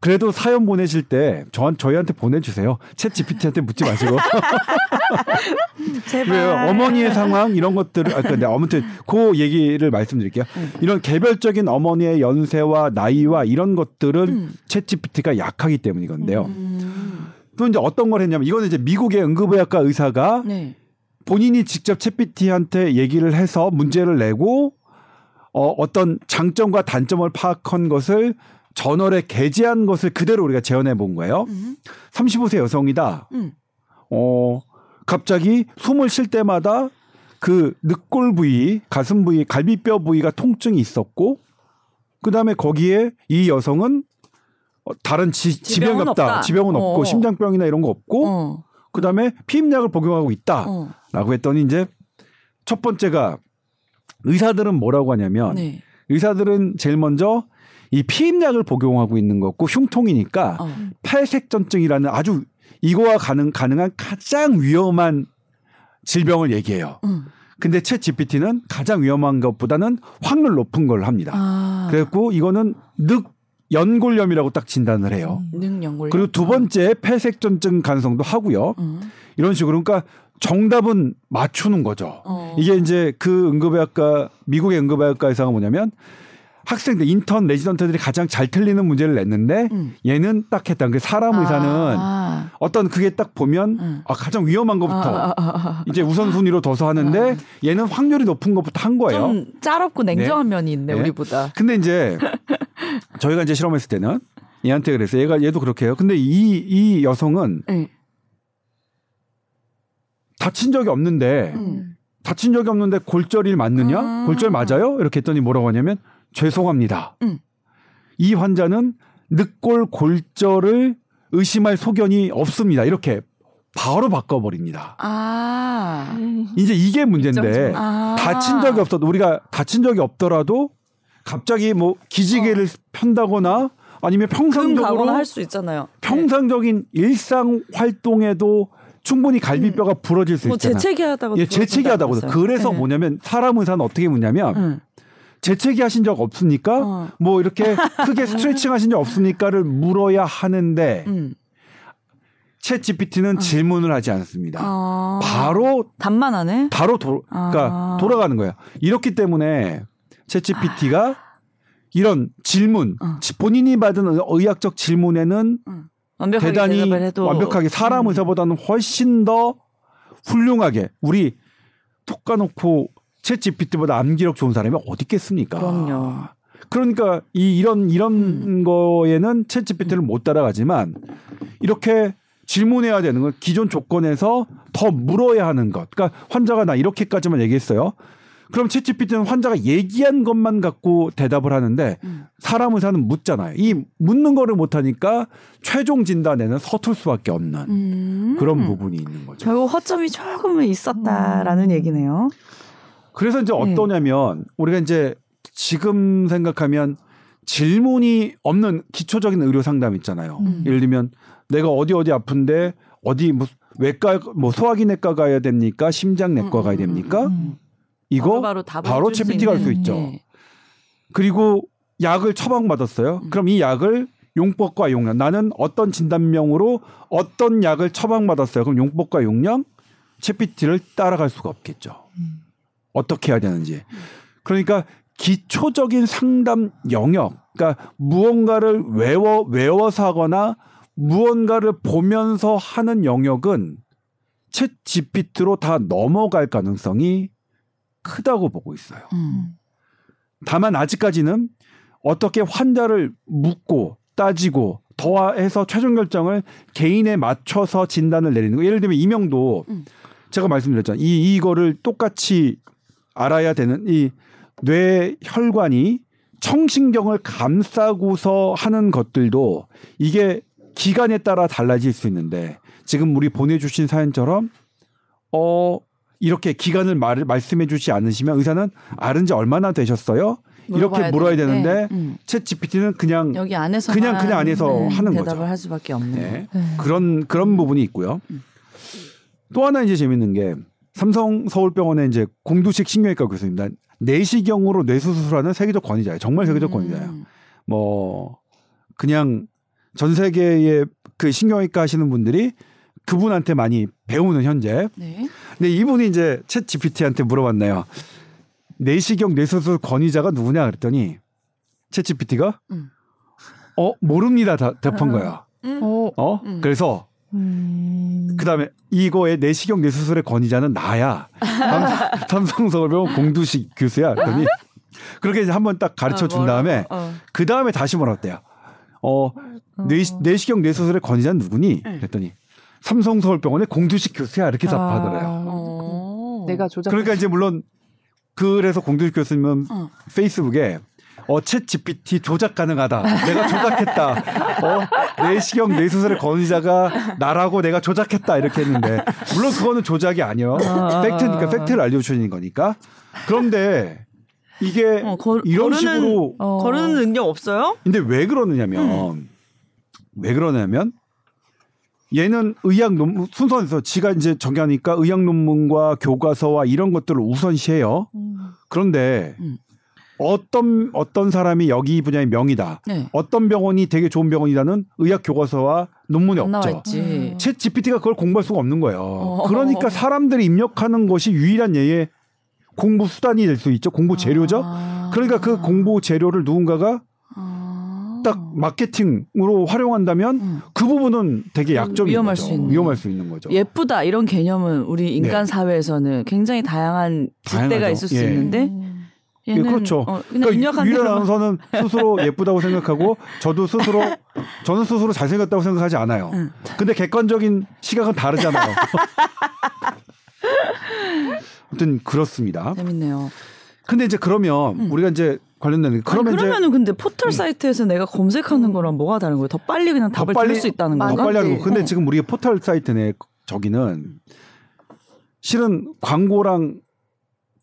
그래도 사연 보내실 때 저한 저희한테 보내주세요. 챗 GPT한테 묻지 마시고. <laughs> 제발. 왜요? 어머니의 상황 이런 것들을 아 근데 아무튼 그 얘기를 말씀드릴게요. 이런 개별적인 어머니의 연세와 나이와 이런 것들은 음. 챗 GPT가 약하기 때문이건데요. 음. 또 이제 어떤 걸 했냐면 이거는 이제 미국의 응급의학과 의사가 네. 본인이 직접 챗GPT한테 얘기를 해서 문제를 내고 어, 어떤 장점과 단점을 파악한 것을 저널에 게재한 것을 그대로 우리가 재현해 본 거예요. 음. 35세 여성이다. 음. 어, 갑자기 숨을 쉴 때마다 그 늑골 부위, 가슴 부위, 갈비뼈 부위가 통증이 있었고, 그 다음에 거기에 이 여성은 어, 다른 지, 병이 없다. 없다. 지병은 없고, 어. 심장병이나 이런 거 없고, 어. 그 다음에 피임약을 복용하고 있다. 어. 라고 했더니 이제 첫 번째가 의사들은 뭐라고 하냐면 네. 의사들은 제일 먼저 이 피임약을 복용하고 있는 거고 흉통이니까 어. 폐색전증이라는 아주 이거와 가능, 가능한 가장 위험한 질병을 얘기해요. 음. 근데 챗 GPT는 가장 위험한 것보다는 확률 높은 걸 합니다. 아. 그래갖고 이거는 늑 연골염이라고 딱 진단을 해요. 능연골. 그리고 두 번째 폐색전증 가능성도 하고요. 음. 이런 식으로 그러니까 정답은 맞추는 거죠. 어. 이게 이제 그 응급의학과 미국의 응급의학과 의사가 뭐냐면 학생들 인턴 레지던트들이 가장 잘 틀리는 문제를 냈는데 음. 얘는 딱 했다. 그 사람 의사는 아. 어떤 그게 딱 보면 음. 아, 가장 위험한 것부터 아, 아, 아, 이제 우선순위로 둬서 하는데 얘는 확률이 높은 것부터 한 아. 거예요. 좀 짜롭고 냉정한 네. 면이 있네 네. 우리보다. 근데 이제 저희가 이제 실험했을 때는 얘한테 그래서 얘가 얘도 그렇게 해요. 근데 이 이 여성은 네. 다친 적이 없는데 음. 다친 적이 없는데 골절이 맞느냐? 음. 골절 맞아요? 이렇게 했더니 뭐라고 하냐면 죄송합니다. 음. 이 환자는 늑골 골절을 의심할 소견이 없습니다. 이렇게 바로 바꿔버립니다. 아. 이제 이게 문제인데. 아. 다친 적이 없어도 우리가 다친 적이 없더라도 갑자기 뭐 기지개를 편다거나 아니면 금 평상적으로 할 수 있잖아요. 평상적인 일상 활동에도 충분히 갈비뼈가 부러질 수 뭐 있잖아요. 재채기하다가 예, 재채기하다고. 그래서 뭐냐면 사람 의사는 어떻게 묻냐면 응. 재채기 하신 적 없습니까? 어. 뭐 이렇게 크게 스트레칭 하신 적 없습니까를 물어야 하는데 응. 챗 GPT는 질문을 하지 않습니다. 아. 바로 단만하네. 바로 도, 그러니까 아. 돌아가는 거예요. 이렇기 때문에 챗 GPT가 이런 질문, 어. 본인이 받은 의- 의학적 질문에는 완벽하게 대단히 완벽하게 사람 의사보다는 훨씬 더 훌륭하게 우리 톡 까놓고 챗 GPT보다 암기력 좋은 사람이 어디 있겠습니까? 그럼요. 그러니까 이 이런 이런 음. 거에는 챗 GPT를 못 따라가지만 이렇게 질문해야 되는 건 기존 조건에서 더 물어야 하는 것. 그러니까 환자가 나 이렇게까지만 얘기했어요. 그럼 챗 GPT는 환자가 얘기한 것만 갖고 대답을 하는데 음. 사람 의사는 묻잖아요. 이 묻는 거를 못 하니까 최종 진단에는 서툴 수밖에 없는 음. 그런 부분이 있는 거죠. 결국 허점이 조금은 있었다라는 얘기네요. 그래서 이제 네. 어떠냐면 우리가 이제 지금 생각하면 질문이 없는 기초적인 의료 상담 있잖아요. 음. 예를 들면 내가 어디 어디 아픈데 어디 뭐 외과 뭐 소화기내과 가야 됩니까? 심장내과 가야 됩니까? 음. 이거 바로 바로 수 채피티가 할수 있죠. 예. 그리고 약을 처방받았어요. 음. 그럼 이 약을 용법과 용량 나는 어떤 진단명으로 어떤 약을 처방받았어요. 그럼 용법과 용량 채피티를 따라갈 수가 없겠죠. 어떻게 해야 되는지. 그러니까 기초적인 상담 영역, 그러니까 무언가를 외워 외워서 하거나 무언가를 보면서 하는 영역은 챗 GPT로 다 넘어갈 가능성이 크다고 보고 있어요. 음. 다만 아직까지는 어떻게 환자를 묻고 따지고 더해서 최종 결정을 개인에 맞춰서 진단을 내리는 거. 예를 들면 이명도 음. 제가 말씀드렸잖아요. 이 이거를 똑같이 알아야 되는 이 뇌 혈관이 청신경을 감싸고서 하는 것들도 이게 기간에 따라 달라질 수 있는데 지금 우리 보내주신 사연처럼 어 이렇게 기간을 말, 말씀해 주지 않으시면 의사는 앓은 지 얼마나 되셨어요? 이렇게 물어야 되는데, 되는데 음. 챗 GPT는 그냥 여기 안에서 그냥 그냥 안에서 하는 대답을 거죠. 할 수밖에 없는. 네. 네. 그런 그런 부분이 있고요. 또 하나 이제 재밌는 게 삼성 서울병원의 이제 공두식 신경외과 교수입니다. 내시경으로 뇌수술하는 세계적 권위자예요. 정말 세계적 권위자예요. 음. 뭐 그냥 전 세계의 그 신경외과 하시는 분들이 그분한테 많이 배우는 현재. 네. 근데 이분이 이제 챗 GPT한테 물어봤네요. 내시경 뇌수술 권위자가 누구냐 그랬더니 챗 GPT가 음. 어 모릅니다 다 답한 거야. 어, 어 음. 그래서 음. 그다음에 이거의 내시경 뇌수술의 권위자는 나야. 삼- <laughs> 삼성서울병원 공두식 교수야. 그랬더니 그렇게 이제 한번 딱 가르쳐 준 어, 다음에 어. 그 다음에 다시 물었대요. 어, 뇌, 내시경 뇌수술의 권위자는 누구니? 네. 그랬더니 삼성서울병원의 공두식 교수야 이렇게 아, 답하더래요. 어. 내가 조작. 그러니까 이제 물론 그래서 공두식 교수님은 어. 페이스북에 어, 챗 GPT 조작 가능하다. 내가 조작했다. 어, 내시경 뇌수술의 권위자가 나라고 내가 조작했다. 이렇게 했는데, 물론 그거는 조작이 아니에요. 아, 팩트니까 아, 팩트를 알려주는 거니까. 그런데 이게 어, 거, 이런 거르는, 식으로, 어. 거르는 능력 없어요? 근데 왜 그러느냐면, 왜 그러냐면, 얘는 의학 논문, 순서에서 지가 이제 정하니까 의학 논문과 교과서와 이런 것들을 우선시해요. 음. 그런데 음. 어떤 어떤 사람이 여기 분야의 명이다. 네. 어떤 병원이 되게 좋은 병원이라는 의학 교과서와 논문이 없죠. 있지. 챗 GPT가 그걸 공부할 수가 없는 거예요. 어. 그러니까 사람들이 입력하는 것이 유일한 얘의 공부 수단이 될 수 있죠. 공부 재료죠. 아. 그러니까 그 공보 재료를 누군가가 아. 딱 마케팅으로 활용한다면 음. 그 부분은 되게 약점이 위험할 거죠. 수 있는. 위험할 수 있는 거죠. 예쁘다 이런 개념은 우리 인간 네. 사회에서는 굉장히 다양한 다양하죠. 있을 수 예. 있는데 음. 예, 얘는 그렇죠. 어, 입력한 유일한 아나운서는 <laughs> 스스로 예쁘다고 생각하고 저도 스스로 저는 스스로 잘생겼다고 생각하지 않아요. 응. 근데 객관적인 시각은 다르잖아요. <laughs> 아무튼 그렇습니다. 재밌네요. 근데 이제 그러면 음. 우리가 이제 관련된 그러면 이제 그러면은 근데 포털 사이트에서 내가 검색하는 거랑 뭐가 다른 거예요? 더 빨리 그냥 더 답을 빨리- 들을 수 있다는. 더 건가? 빨리 하는 네. 거. 근데 어. 지금 우리가 포털 사이트 내 저기는 실은 광고랑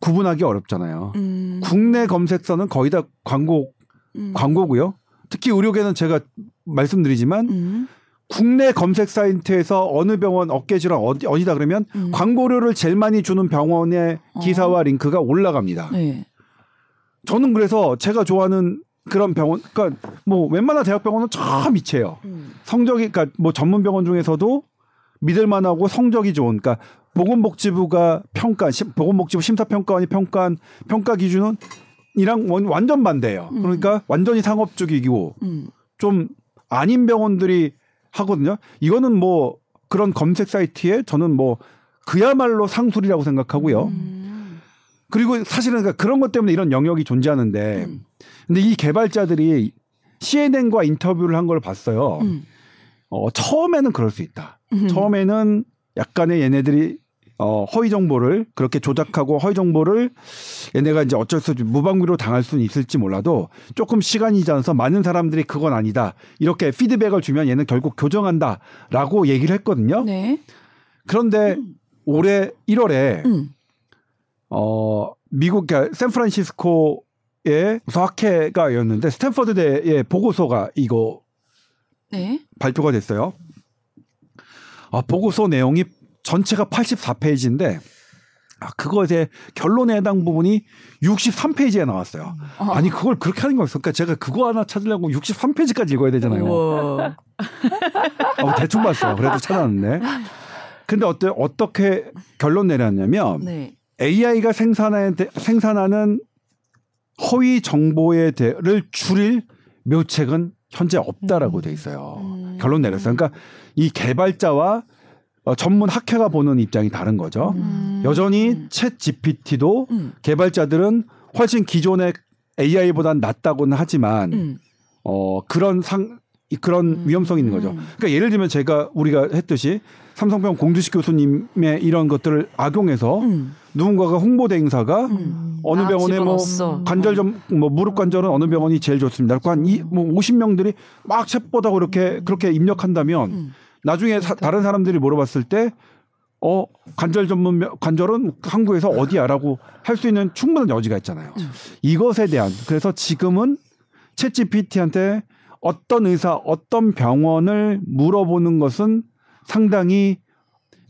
구분하기 어렵잖아요. 음, 국내 검색서는 거의 다 광고 음, 광고고요. 특히 의료계는 제가 말씀드리지만 음, 국내 검색 사이트에서 어느 병원 어깨 질환 어디 어디다 그러면 음. 광고료를 제일 많이 주는 병원의 기사와 링크가 올라갑니다. 네. 저는 그래서 제가 좋아하는 그런 병원, 그러니까 뭐 웬만한 대학병원은 참 미치해요. 음. 성적이, 그러니까 뭐 전문 병원 중에서도 믿을만하고 성적이 좋은, 그러니까 보건복지부가 평가, 심- 보건복지부 심사평가원이 평가한 평가 기준은 이랑 원- 완전 반대예요. 음. 그러니까 완전히 상업적이고 음. 좀 아닌 병원들이 하거든요. 이거는 뭐 그런 검색 사이트에 저는 뭐 그야말로 상술이라고 생각하고요. 음. 그리고 사실은 그러니까 그런 것 때문에 이런 영역이 존재하는데 음. 근데 이 개발자들이 CNN과 인터뷰를 한 걸 봤어요. 음. 어, 처음에는 그럴 수 있다. 음. 처음에는 약간의 얘네들이 어, 허위 정보를 그렇게 조작하고 허위 정보를 얘네가 이제 어쩔 수 없이 무방비로 당할 수는 있을지 몰라도 조금 시간이 지나서 많은 사람들이 그건 아니다. 이렇게 피드백을 주면 얘는 결국 교정한다라고 얘기를 했거든요. 네. 그런데 올해 1월에 음. 어, 미국, 그러니까 샌프란시스코의 학회가였는데 스탠퍼드대의 보고서가 이거 네. 발표가 됐어요. 아, 보고서 내용이 전체가 84페이지인데 아, 그것의 결론에 해당 부분이 63페이지에 나왔어요. 어. 아니 그걸 그렇게 하는 거였어. 그러니까 제가 그거 하나 찾으려고 63페이지까지 읽어야 되잖아요. 뭐 대충 봤어. 그래도 찾아놨네. 근데 어때 어떻게 결론 내렸냐면 네. AI가 생산하는, 생산하는 허위 정보에 대를 줄일 묘책은 현재 없다라고 돼 있어요. 음. 결론 내렸어요. 그러니까 이 개발자와 어, 전문 학회가 보는 입장이 다른 거죠. 음. 여전히 챗 GPT도 음. 개발자들은 훨씬 기존의 AI보다는 낫다고는 하지만 음. 어 그런 상 이- 그런 음. 위험성이 있는 거죠. 음. 그러니까 예를 들면 제가 우리가 했듯이 삼성병원 공주식 교수님의 이런 것들을 악용해서 음. 누군가가 홍보 대행사가 음. 어느 아, 병원에 뭐 집어넣었어. 관절 좀뭐 무릎 관절은 어느 병원이 제일 좋습니다. 한이뭐 50명들이 막 챗보다 그렇게 그렇게 입력한다면 음. 나중에 사- 다른 사람들이 물어봤을 때 어, 관절 전문 명- 관절은 한국에서 어디야라고 할 수 있는 충분한 여지가 있잖아요. 음. 이것에 대한 그래서 지금은 챗 GPT한테 어떤 의사, 어떤 병원을 물어보는 것은 상당히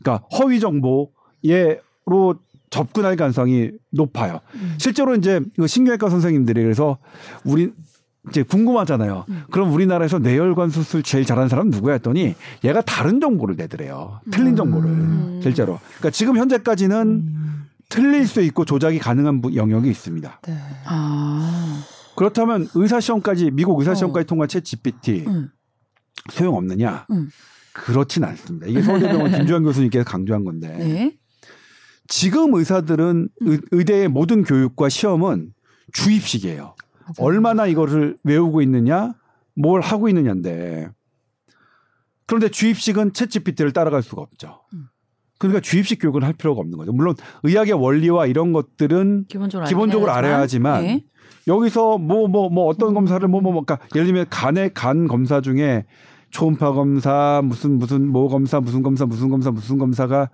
그러니까 허위 정보예로 접근할 가능성이 높아요. 음. 실제로 이제 그 신경외과 선생님들이 그래서 우리 이제 궁금하잖아요. 음. 그럼 우리나라에서 뇌혈관 수술 제일 잘하는 사람 은 누구야 했더니 얘가 다른 정보를 내더래요. 틀린 정보를 음. 실제로. 그러니까 지금 현재까지는 음. 틀릴 수 있고 조작이 가능한 부- 영역이 있습니다. 네. 아. 그렇다면 의사 시험까지 미국 의사 시험까지 통과한 챗 GPT 음. 소용 없느냐? 음. 그렇진 않습니다. 이게 서울대병원 <laughs> 김주환 교수님께서 강조한 건데 네. 지금 의사들은 의, 의대의 모든 교육과 시험은 주입식이에요. 맞아요. 얼마나 이거를 외우고 있느냐, 뭘 하고 있느냐인데. 그런데 주입식은 챗 GPT를 따라갈 수가 없죠. 음. 그러니까 주입식 교육을 할 필요가 없는 거죠. 물론 의학의 원리와 이런 것들은 기본적으로 기본적으로 알아야 하지만 네. 여기서 뭐 뭐뭐 어떤 검사를 뭐뭐 뭐 그러니까 예를 들면 간의 간 검사 중에 초음파 검사 무슨 무슨 모 검사 무슨 검사 무슨 검사 무슨 검사가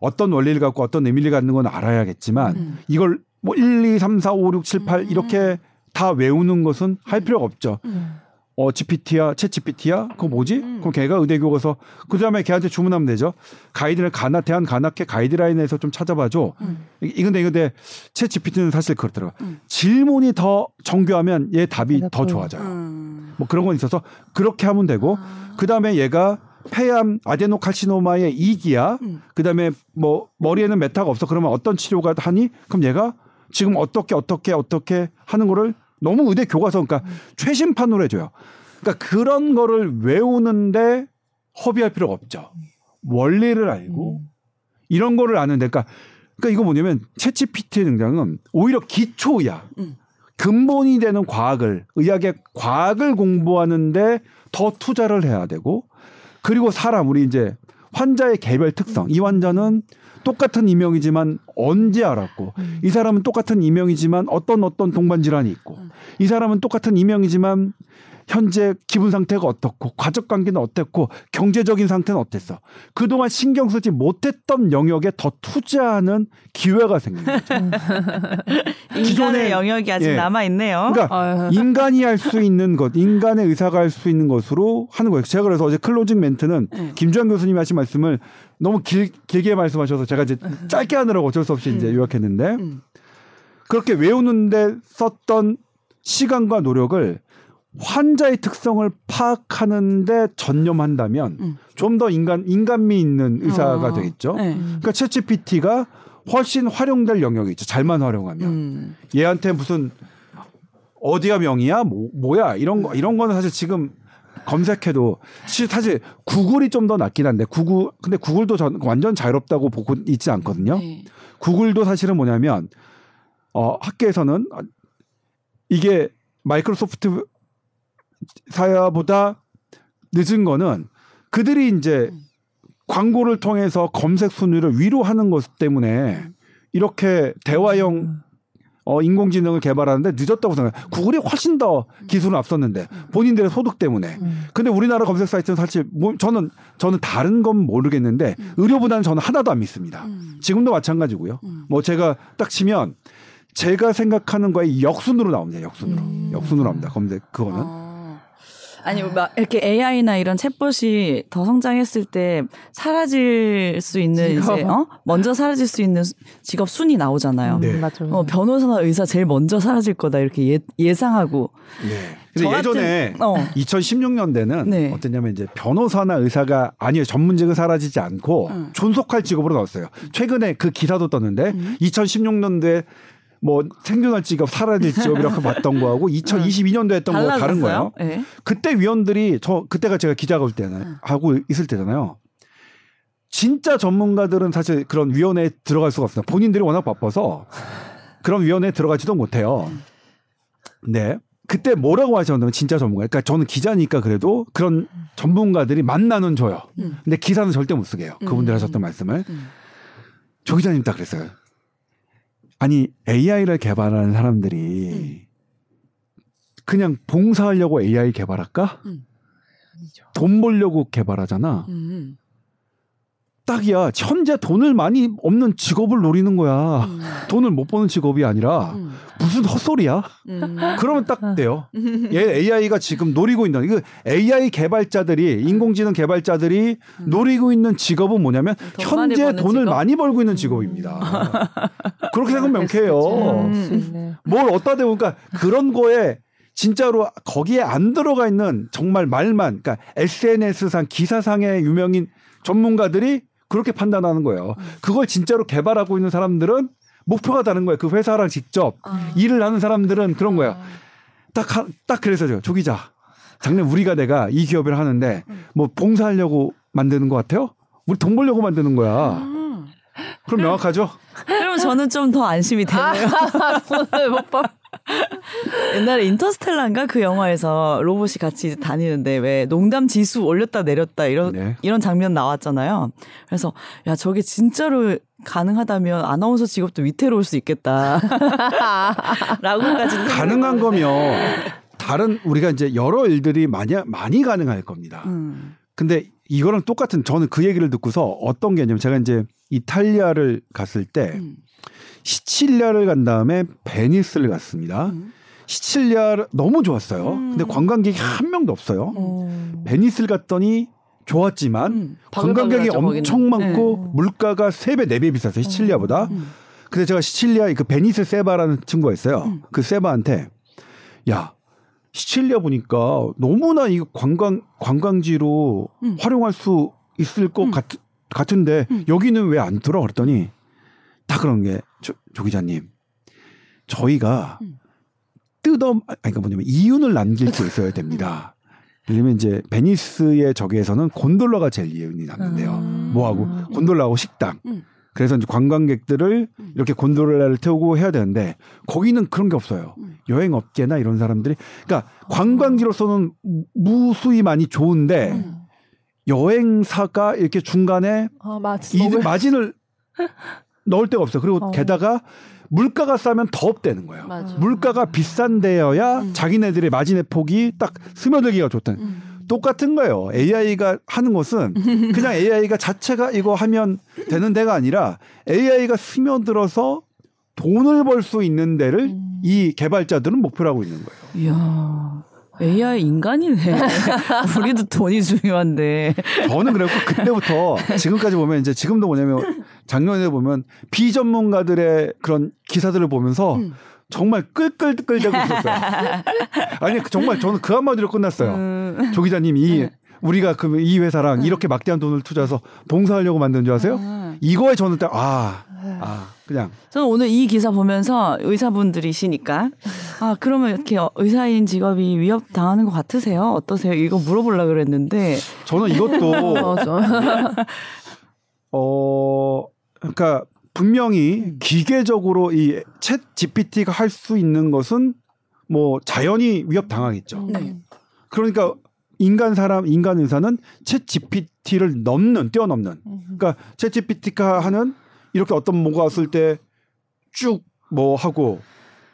어떤 원리를 갖고 어떤 의미를 갖는 건 알아야겠지만 음. 이걸 뭐 1, 2, 3, 4, 5, 6, 7, 8 음. 이렇게 다 외우는 것은 할 필요가 없죠. 음. 어, GPT야, 챗 GPT야? 그거 뭐지? 음. 그럼 걔가 의대교 가서 그 다음에 걔한테 주문하면 되죠. 가이드를 가나 대한 간학회 가이드라인에서 좀 찾아봐줘. 음. 이- 이건데 이건데 챗 GPT는 사실 그렇더라고. 요 음. 질문이 더 정교하면 얘 답이 더 좋아져요. 음. 뭐 그런 건 있어서 그렇게 하면 되고 아. 그 다음에 얘가 폐암 adenocarcinoma의 이기야. 음. 그 다음에 뭐 머리에는 meta가 없어. 그러면 어떤 치료가 하니? 그럼 얘가 지금 어떻게 어떻게 어떻게 하는 거를 너무 의대 교과서 그러니까 최신판으로 해줘요. 그러니까 그런 거를 외우는데 허비할 필요가 없죠. 원리를 알고 이런 거를 아는데 그러니까 그러니까 이거 뭐냐면 채찌피티의 등장은 오히려 기초야. 음. 근본이 되는 과학을 의학의 과학을 공부하는데 더 투자를 해야 되고 그리고 사람 우리 이제 환자의 개별 특성 이 환자는 똑같은 이명이지만 언제 알았고 이 사람은 똑같은 이명이지만 어떤 어떤 동반 질환이 있고 이 사람은 똑같은 이명이지만 현재 기분 상태가 어떻고 가족 관계는 어땠고 경제적인 상태는 어땠어 그동안 신경 쓰지 못했던 영역에 더 투자하는 기회가 생기는 거죠. <laughs> 기존에- 영역이 아직 예. 남아 있네요. 그러니까 아유. 인간이 할 수 있는 것, 인간의 의사가 할 수 있는 것으로 하는 거예요. 제가 그래서 어제 closing 멘트는 네. 김주환 교수님이 하신 말씀을 너무 길, 길게 말씀하셔서 제가 이제 짧게 하느라고 어쩔 수 없이 이제 요약했는데 음. 그렇게 외우는데 썼던 시간과 노력을 환자의 특성을 파악하는데 전념한다면 음. 좀더 인간 인간미 있는 의사가 어. 되겠죠. 네. 그러니까 챗GPT가 훨씬 활용될 영역이 있죠. 잘만 활용하면. 음. 얘한테 무슨 어디가 명이야 뭐, 뭐야 이런 거 이런 거는 사실 지금 검색해도 시- 사실 구글이 좀 더 낫긴 한데 구글 근데 구글도 전 완전 자유롭다고 보고 있지 않거든요. 네. 구글도 사실은 뭐냐면 어 학계에서는 이게 마이크로소프트 사야보다 늦은 거는 그들이 이제 광고를 통해서 검색 순위를 위로 하는 것 때문에 이렇게 대화형 어, 인공지능을 개발하는데 늦었다고 생각해요. 구글이 훨씬 더 기술은 앞섰는데 본인들의 소득 때문에. 근데 우리나라 검색 사이트는 사실 뭐 저는 저는 다른 건 모르겠는데 의료보다는 저는 하나도 안 믿습니다. 지금도 마찬가지고요. 뭐 제가 딱 치면 제가 생각하는 거에 역순으로 나옵니다. 역순으로. 역순으로 나옵니다. 검색 그거는. 어. 아니 막 이렇게 AI나 이런 챗봇이 더 성장했을 때 사라질 수 있는 직업. 이제 어 먼저 사라질 수 있는 수- 직업 순이 나오잖아요. 네. 음, 맞아요. 어 변호사나 의사 제일 먼저 사라질 거다 이렇게 예, 예상하고 네. 저 근데 예전에 어. 2016년대는 네. 어땠냐면 이제 변호사나 의사가 아니요 전문직은 사라지지 않고 음. 존속할 직업으로 나왔어요. 최근에 그 기사도 떴는데 2016년도에 뭐 생존할 직업 사라질 직업 이렇게 봤던 거하고 <laughs> 2022년도에 했던 거 다른 거예요. 네. 그때 위원들이 저 그때가 제가 기자가 올 때는 하고 있을 때잖아요. 진짜 전문가들은 사실 그런 위원회에 들어갈 수가 없어요. 본인들이 워낙 바빠서 그런 위원회에 들어가지도 못해요. 네. 그때 뭐라고 하셨냐면 진짜 전문가. 그러니까 저는 기자니까 그래도 그런 전문가들이 만나는 줘요. 음. 근데 기사는 절대 못 쓰게 해요. 그분들 음. 하셨던 말씀을. 음. 조 기자님 딱 그랬어요. 아니 AI를 개발하는 사람들이 그냥 봉사하려고 AI 개발할까? 음. 돈 벌려고 개발하잖아. 음. 딱이야. 현재 돈을 많이 없는 직업을 노리는 거야. 음. 돈을 못 버는 직업이 아니라 음. 무슨 헛소리야? 음. 그러면 딱 돼요. <laughs> 얘 AI가 지금 노리고 있는 이거 AI 개발자들이 인공지능 개발자들이 노리고 있는 직업은 뭐냐면 음. 현재 돈을 직업? 많이 벌고 있는 직업입니다. 그렇게 생각하면 명쾌해요. 음. 수 있네. 뭘 어디다 대고 그러니까 그런 거에 진짜로 거기에 안 들어가 있는 정말 말만 그러니까 SNS상 기사상의 유명인 전문가들이 그렇게 판단하는 거예요. 그걸 진짜로 개발하고 있는 사람들은 목표가 다른 거예요. 그 회사랑 직접 아. 일을 하는 사람들은 그런 거예요. 딱, 하- 딱 그래서요. 조 기자. 작년 우리가 내가 이 기업을 하는데 뭐 봉사하려고 만드는 것 같아요? 우리 돈 벌려고 만드는 거야. 음. 그럼 명확하죠? 그러면 저는 좀 더 안심이 되네요. <laughs> 오늘 못 봐. <laughs> 옛날에 인터스텔라인가 그 영화에서 로봇이 같이 다니는데 왜 농담 지수 올렸다 내렸다 이런 네. 이런 장면 나왔잖아요. 그래서 야 저게 진짜로 가능하다면 아나운서 직업도 위태로울 수 있겠다. <laughs> 라고까지 가능한 거면 다른 우리가 이제 여러 일들이 많이 많이 가능할 겁니다. 음. 근데 이거랑 똑같은 저는 그 얘기를 듣고서 어떤 게 있냐면 제가 이제 이탈리아를 갔을 때 음. 시칠리아를 간 다음에 베니스를 갔습니다. 음. 시칠리아 너무 좋았어요. 음. 근데 관광객이 한 명도 없어요. 어. 베니스를 갔더니 좋았지만 음. 관광객이 엄청 거기는. 많고 네. 물가가 세 배 네 배 비쌌어요. 시칠리아보다. 음. 근데 제가 시칠리아의 그 베니스 세바라는 친구가 있어요. 음. 그 세바한테 야 시칠리아 보니까 너무나 이 관광 관광지로 음. 활용할 수 있을 것 음. 같, 같은데 음. 여기는 왜 안 들어? 그랬더니 다 그런 게 조, 조 기자님 저희가 음. 뜯어 아니 그러니까 뭐냐면 이윤을 남길 수 있어야 됩니다. <laughs> 왜냐면 이제 베니스의 저기에서는 곤돌라가 제일 이윤이 남는데요. 음. 뭐하고 곤돌라하고 식당. 음. 그래서 이제 관광객들을 음. 이렇게 곤돌라를 태우고 해야 되는데 거기는 그런 게 없어요. 음. 여행 업계나 이런 사람들이 그러니까 관광지로서는 무수히 많이 좋은데 음. 여행사가 이렇게 중간에 아, 맞. 이 마진을 <laughs> 넣을 데가 없어요. 그리고 어. 게다가 물가가 싸면 더 업되는 거예요. 맞아. 물가가 비싼 데여야 음. 자기네들의 마진의 폭이 딱 스며들기가 좋다. 음. 똑같은 거예요. AI가 하는 것은 그냥 AI가 자체가 이거 하면 되는 데가 아니라 AI가 스며들어서 돈을 벌 수 있는 데를 음. 이 개발자들은 목표로 하고 있는 거예요. 이야. AI 인간이네. <laughs> 우리도 돈이 중요한데. 저는 그랬고 그때부터 지금까지 보면 이제 지금도 뭐냐면 작년에 보면 비전문가들의 그런 기사들을 보면서 음. 정말 끌끌끌대고 있었어요. 아니 정말 저는 그 한마디로 끝났어요. 음. 조 기자님 이 우리가 그 이 회사랑 이렇게 막대한 돈을 투자해서 봉사하려고 만든 줄 아세요? 음. 이거에 저는 딱 아, 아 그냥 저는 오늘 이 기사 보면서 의사분들이시니까 아 그러면 이렇게 의사인 직업이 위협 당하는 것 같으세요? 어떠세요? 이거 물어보려 고 그랬는데 저는 이것도. <laughs> <laughs> 어 그러니까 분명히 기계적으로 이 챗 GPT가 할 수 있는 것은 뭐 자연히 위협 당하겠죠. 네. 그러니까 인간 사람 인간 의사는 챗 GPT를 넘는 뛰어넘는 그러니까 챗 GPT가 하는 이렇게 어떤 뭐가 왔을 때 쭉 뭐 하고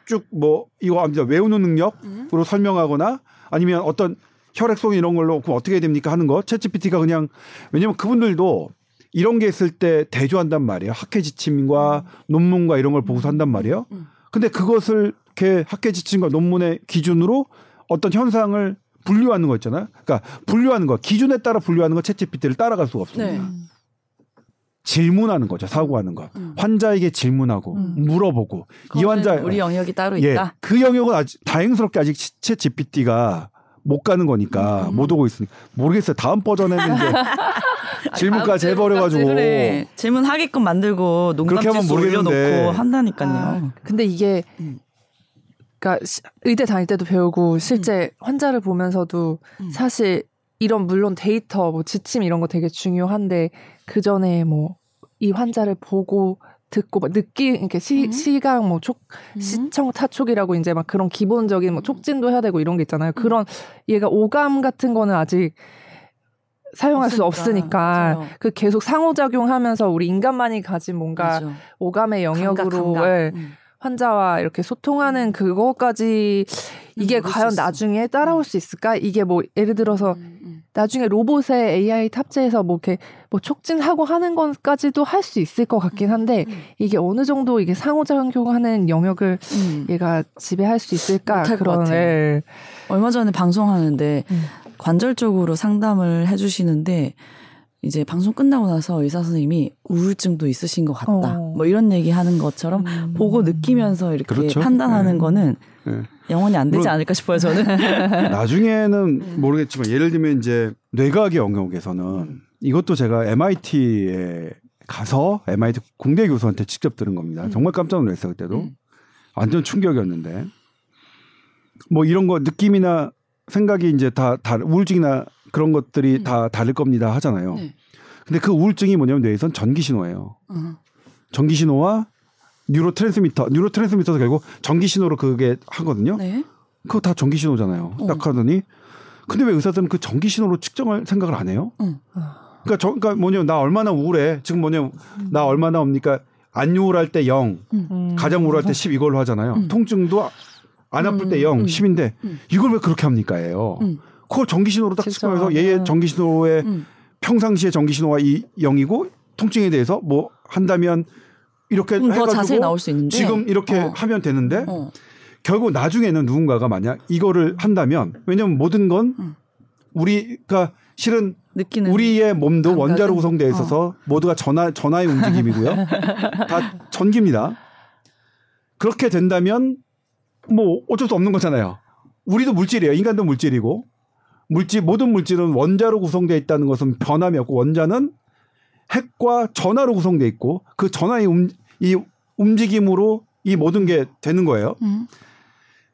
쭉 뭐 이거 압니다 외우는 능력으로 설명하거나 아니면 어떤 혈액속 이런 걸로 그럼 어떻게 해야 됩니까 하는 거 챗 GPT가 그냥 왜냐면 그분들도 이런 게 있을 때 대조한단 말이에요 학회 지침과 논문과 이런 걸 보고서 한단 말이에요 음. 근데 그것을 이렇게 학회 지침과 논문의 기준으로 어떤 현상을 분류하는 거 있잖아요. 그러니까 분류하는 거 기준에 따라 분류하는 거 챗GPT를 따라갈 수가 없습니다. 네. 질문하는 거죠. 사고하는 거. 음. 환자에게 질문하고 음. 물어보고 이 환자 우리 영역이 따로 예, 있다. 그 영역은 아직 다행스럽게 아직 챗GPT가 못 가는 거니까 음. 못 오고 있으니 모르겠어요. 다음 버전에는 이제 <laughs> 질문까지 해버려가지고 그래 질문 하게끔 만들고 그렇게 하면 농담지수. 올려놓고 한다니까요. 아, 근데 이게 음. 그러니까 시- 의대 다닐 때도 배우고 실제 환자를 보면서도 음. 사실 이런 물론 데이터 뭐 지침 이런 거 되게 중요한데 그 전에 뭐 이 환자를 보고 듣고 막 느끼 이렇게 시, 음. 시각 뭐촉 음. 시청 타촉이라고 이제 막 그런 기본적인 뭐 촉진도 해야 되고 이런 게 있잖아요. 그런 얘가 오감 같은 거는 아직 사용할 수 없으니까. 없으니까 맞아요. 그 계속 상호작용하면서 우리 인간만이 가진 뭔가 맞아. 오감의 영역으로 감각, 감각. 예, 음. 환자와 이렇게 소통하는 그거까지 이게 수 과연. 나중에 따라올 수 있을까? 이게 뭐 예를 들어서 음, 음. 나중에 로봇에 AI 탑재해서 뭐 이렇게 뭐 촉진하고 하는 것까지도 할 수 있을 것 같긴 한데 음. 이게 어느 정도 이게 상호작용하는 영역을 음. 얘가 지배할 수 있을까 그런. 예. 얼마 전에 방송하는데 음. 관절 쪽으로 상담을 해주시는데 이제 방송 끝나고 나서 의사 선생님이 우울증도 있으신 것 같다. 어. 뭐 이런 얘기 하는 것처럼 음. 보고 느끼면서 이렇게 그렇죠. 판단하는 네. 거는 예. 영원히 안 되지 물론- 않을까 싶어요, 저는. <laughs> 나중에는 모르겠지만 예를 들면 이제 뇌과학의 영역에서는 이것도 제가 MIT에 가서 MIT 공대 교수한테 직접 들은 겁니다. 음. 정말 깜짝 놀랐어요 그때도 음. 완전 충격이었는데 뭐 이런 거 느낌이나 생각이 이제 다, 다 우울증이나 그런 것들이 음. 다 다를 겁니다 하잖아요. 네. 근데 그 우울증이 뭐냐면 뇌에선 전기 신호예요. 어. 전기 신호와 neurotransmitter, neurotransmitter도 결국 전기 신호로 그게 하거든요. 네. 그거 다 전기 신호잖아요. 어. 딱 하더니 근데 왜 의사들은 그 전기 신호로 측정할 생각을 안 해요? 응. 그러니까 저, 그러니까 뭐냐 나 얼마나 우울해. 지금 뭐냐 나 얼마나 옵니까? 안 우울할 때 0, 음. 가장 우울할 때 10 이걸로 하잖아요. 음. 통증도 안 아플 때 0, 음. 10인데 음. 이걸 왜 그렇게 합니까?예요. 음. 그걸 전기 신호로 딱. 측정해서 얘의 전기 신호의 음. 평상시의 전기 신호가 이 0이고 통증에 대해서 뭐 한다면 이렇게 음, 더 해가지고. 지금 이렇게 어. 하면 되는데 어. 결국 나중에는 누군가가 만약 이거를 한다면 왜냐면 모든 건 음. 우리가 실은 우리의 몸도 감각은? 원자로 구성되어 있어서 모두가 전화 전하의 움직임이고요. <laughs> 다 전기입니다. 그렇게 된다면 뭐 어쩔 수 없는 거잖아요. 우리도 물질이에요. 인간도 물질이고 물질 모든 물질은 원자로 구성되어 있다는 것은 변함이 없고 원자는 핵과 전하로 구성되어 있고 그 전하의 움, 이 움직임으로 이 모든 게 되는 거예요. 음.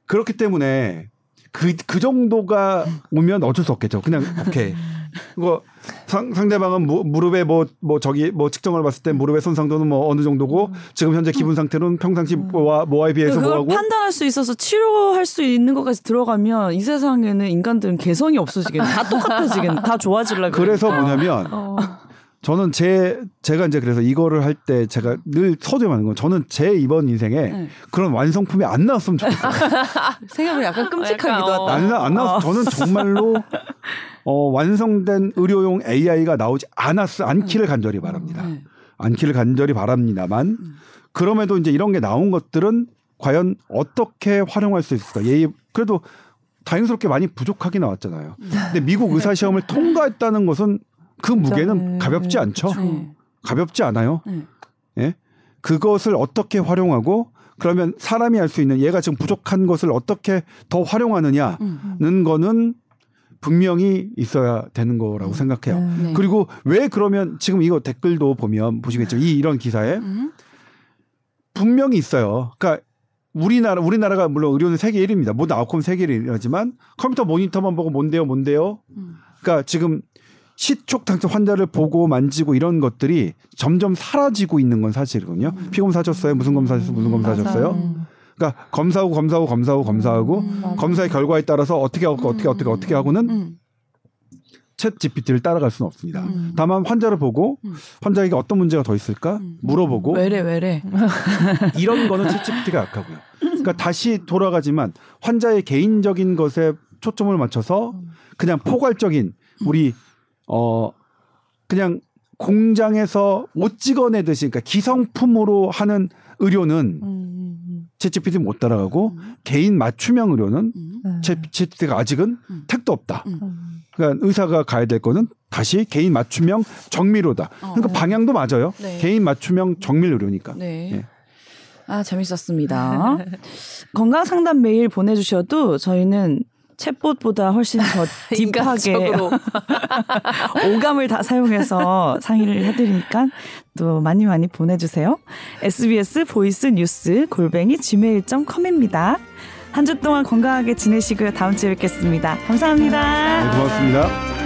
그렇기 때문에 그, 그 정도가 오면 어쩔 수 없겠죠. 그냥, 오케이. <laughs> 이거 상, 상대방은 무, 무릎에 뭐, 뭐 저기 뭐 측정을 봤을 때 무릎의 손상도는 뭐 어느 정도고 지금 현재 기분 상태는 평상시 뭐와, 뭐와에 비해서 그걸 뭐하고 판단할 수 있어서 치료할 수 있는 것까지 들어가면 이 세상에는 인간들은 개성이 없어지겠네. 다 똑같아지겠네. 다 좋아지려고. 그래서 뭐냐면 어. 저는 제 제가 이제 그래서 이거를 할 때 제가 늘 서두에 하는 건 저는 제 이번 인생에 네. 그런 완성품이 안 나왔으면 좋겠어요. <laughs> 생각을 약간 끔찍하기도 약간, 어. 하다. 안, 나- 안 나왔. 저는 정말로 <laughs> 어, 완성된 의료용 AI가 나오지 않았 않기를 간절히 바랍니다. 네. 않기를 간절히 바랍니다만 그럼에도 이제 이런 게 나온 것들은 과연 어떻게 활용할 수 있을까? 예, 그래도 다행스럽게 많이 부족하게 나왔잖아요. 근데 미국 의사 시험을 <laughs> 통과했다는 것은 그 무게는 네. 가볍지 않죠. 네. 가볍지 않아요. 네. 예? 그것을 어떻게 활용하고 그러면 사람이 할 수 있는 얘가 지금 부족한 것을 어떻게 더 활용하느냐는 음. 거는 분명히 있어야 되는 거라고 생각해요. 음. 네. 그리고 왜 그러면 지금 이거 댓글도 보면 보시겠죠. 이 이런 기사에 음. 분명히 있어요. 그러니까 우리나라 우리나라가 물론 의료는 세계 1위입니다. 모든 아웃컴 세계 1위지만 컴퓨터 모니터만 보고 뭔데요, 뭔데요. 음. 그러니까 지금 시촉탕증 환자를 보고 만지고 이런 것들이 점점 사라지고 있는 건 사실이거든요. 피검사 하셨어요? 무슨 검사 하셨어요? 무슨 검사 하셨어요? 음. 그러니까 검사하고 검사하고 검사하고 검사하고 음. 검사의 결과에 따라서 어떻게 하고 어떻게 어떻게 어떻게 하고는 음. 챗 GPT를 따라갈 수는 없습니다. 음. 다만 환자를 보고 음. 환자에게 어떤 문제가 더 있을까 물어보고 왜래 왜래. <laughs> 이런 거는 챗 GPT가 약하고요. 그러니까 다시 돌아가지만 환자의 개인적인 것에 초점을 맞춰서 그냥 포괄적인 우리 어 그냥 공장에서 옷 찍어내듯이 그러니까 기성품으로 하는 의료는 음. 챗 GPT 못 따라가고 개인 맞춤형 의료는 음. 음. 챗 GPT가 아직은 음. 택도 없다. 음. 그러니까 의사가 가야 될 거는 다시 개인 맞춤형 정밀로다. 그러니까 어. 방향도 맞아요. 네. 개인 맞춤형 정밀 의료니까. 네. 예. 아, 재밌었습니다. <laughs> 건강 상담 메일 보내주셔도 저희는 챗봇보다 훨씬 더 <laughs> deep하게. <laughs> 오감을 다 사용해서 상의를 해드리니까 또 많이 많이 보내주세요. SBS 보이스 뉴스 골뱅이 gmail.com입니다. 한 주 동안 건강하게 지내시고요. 다음 주에 뵙겠습니다. 감사합니다. 네, 고맙습니다.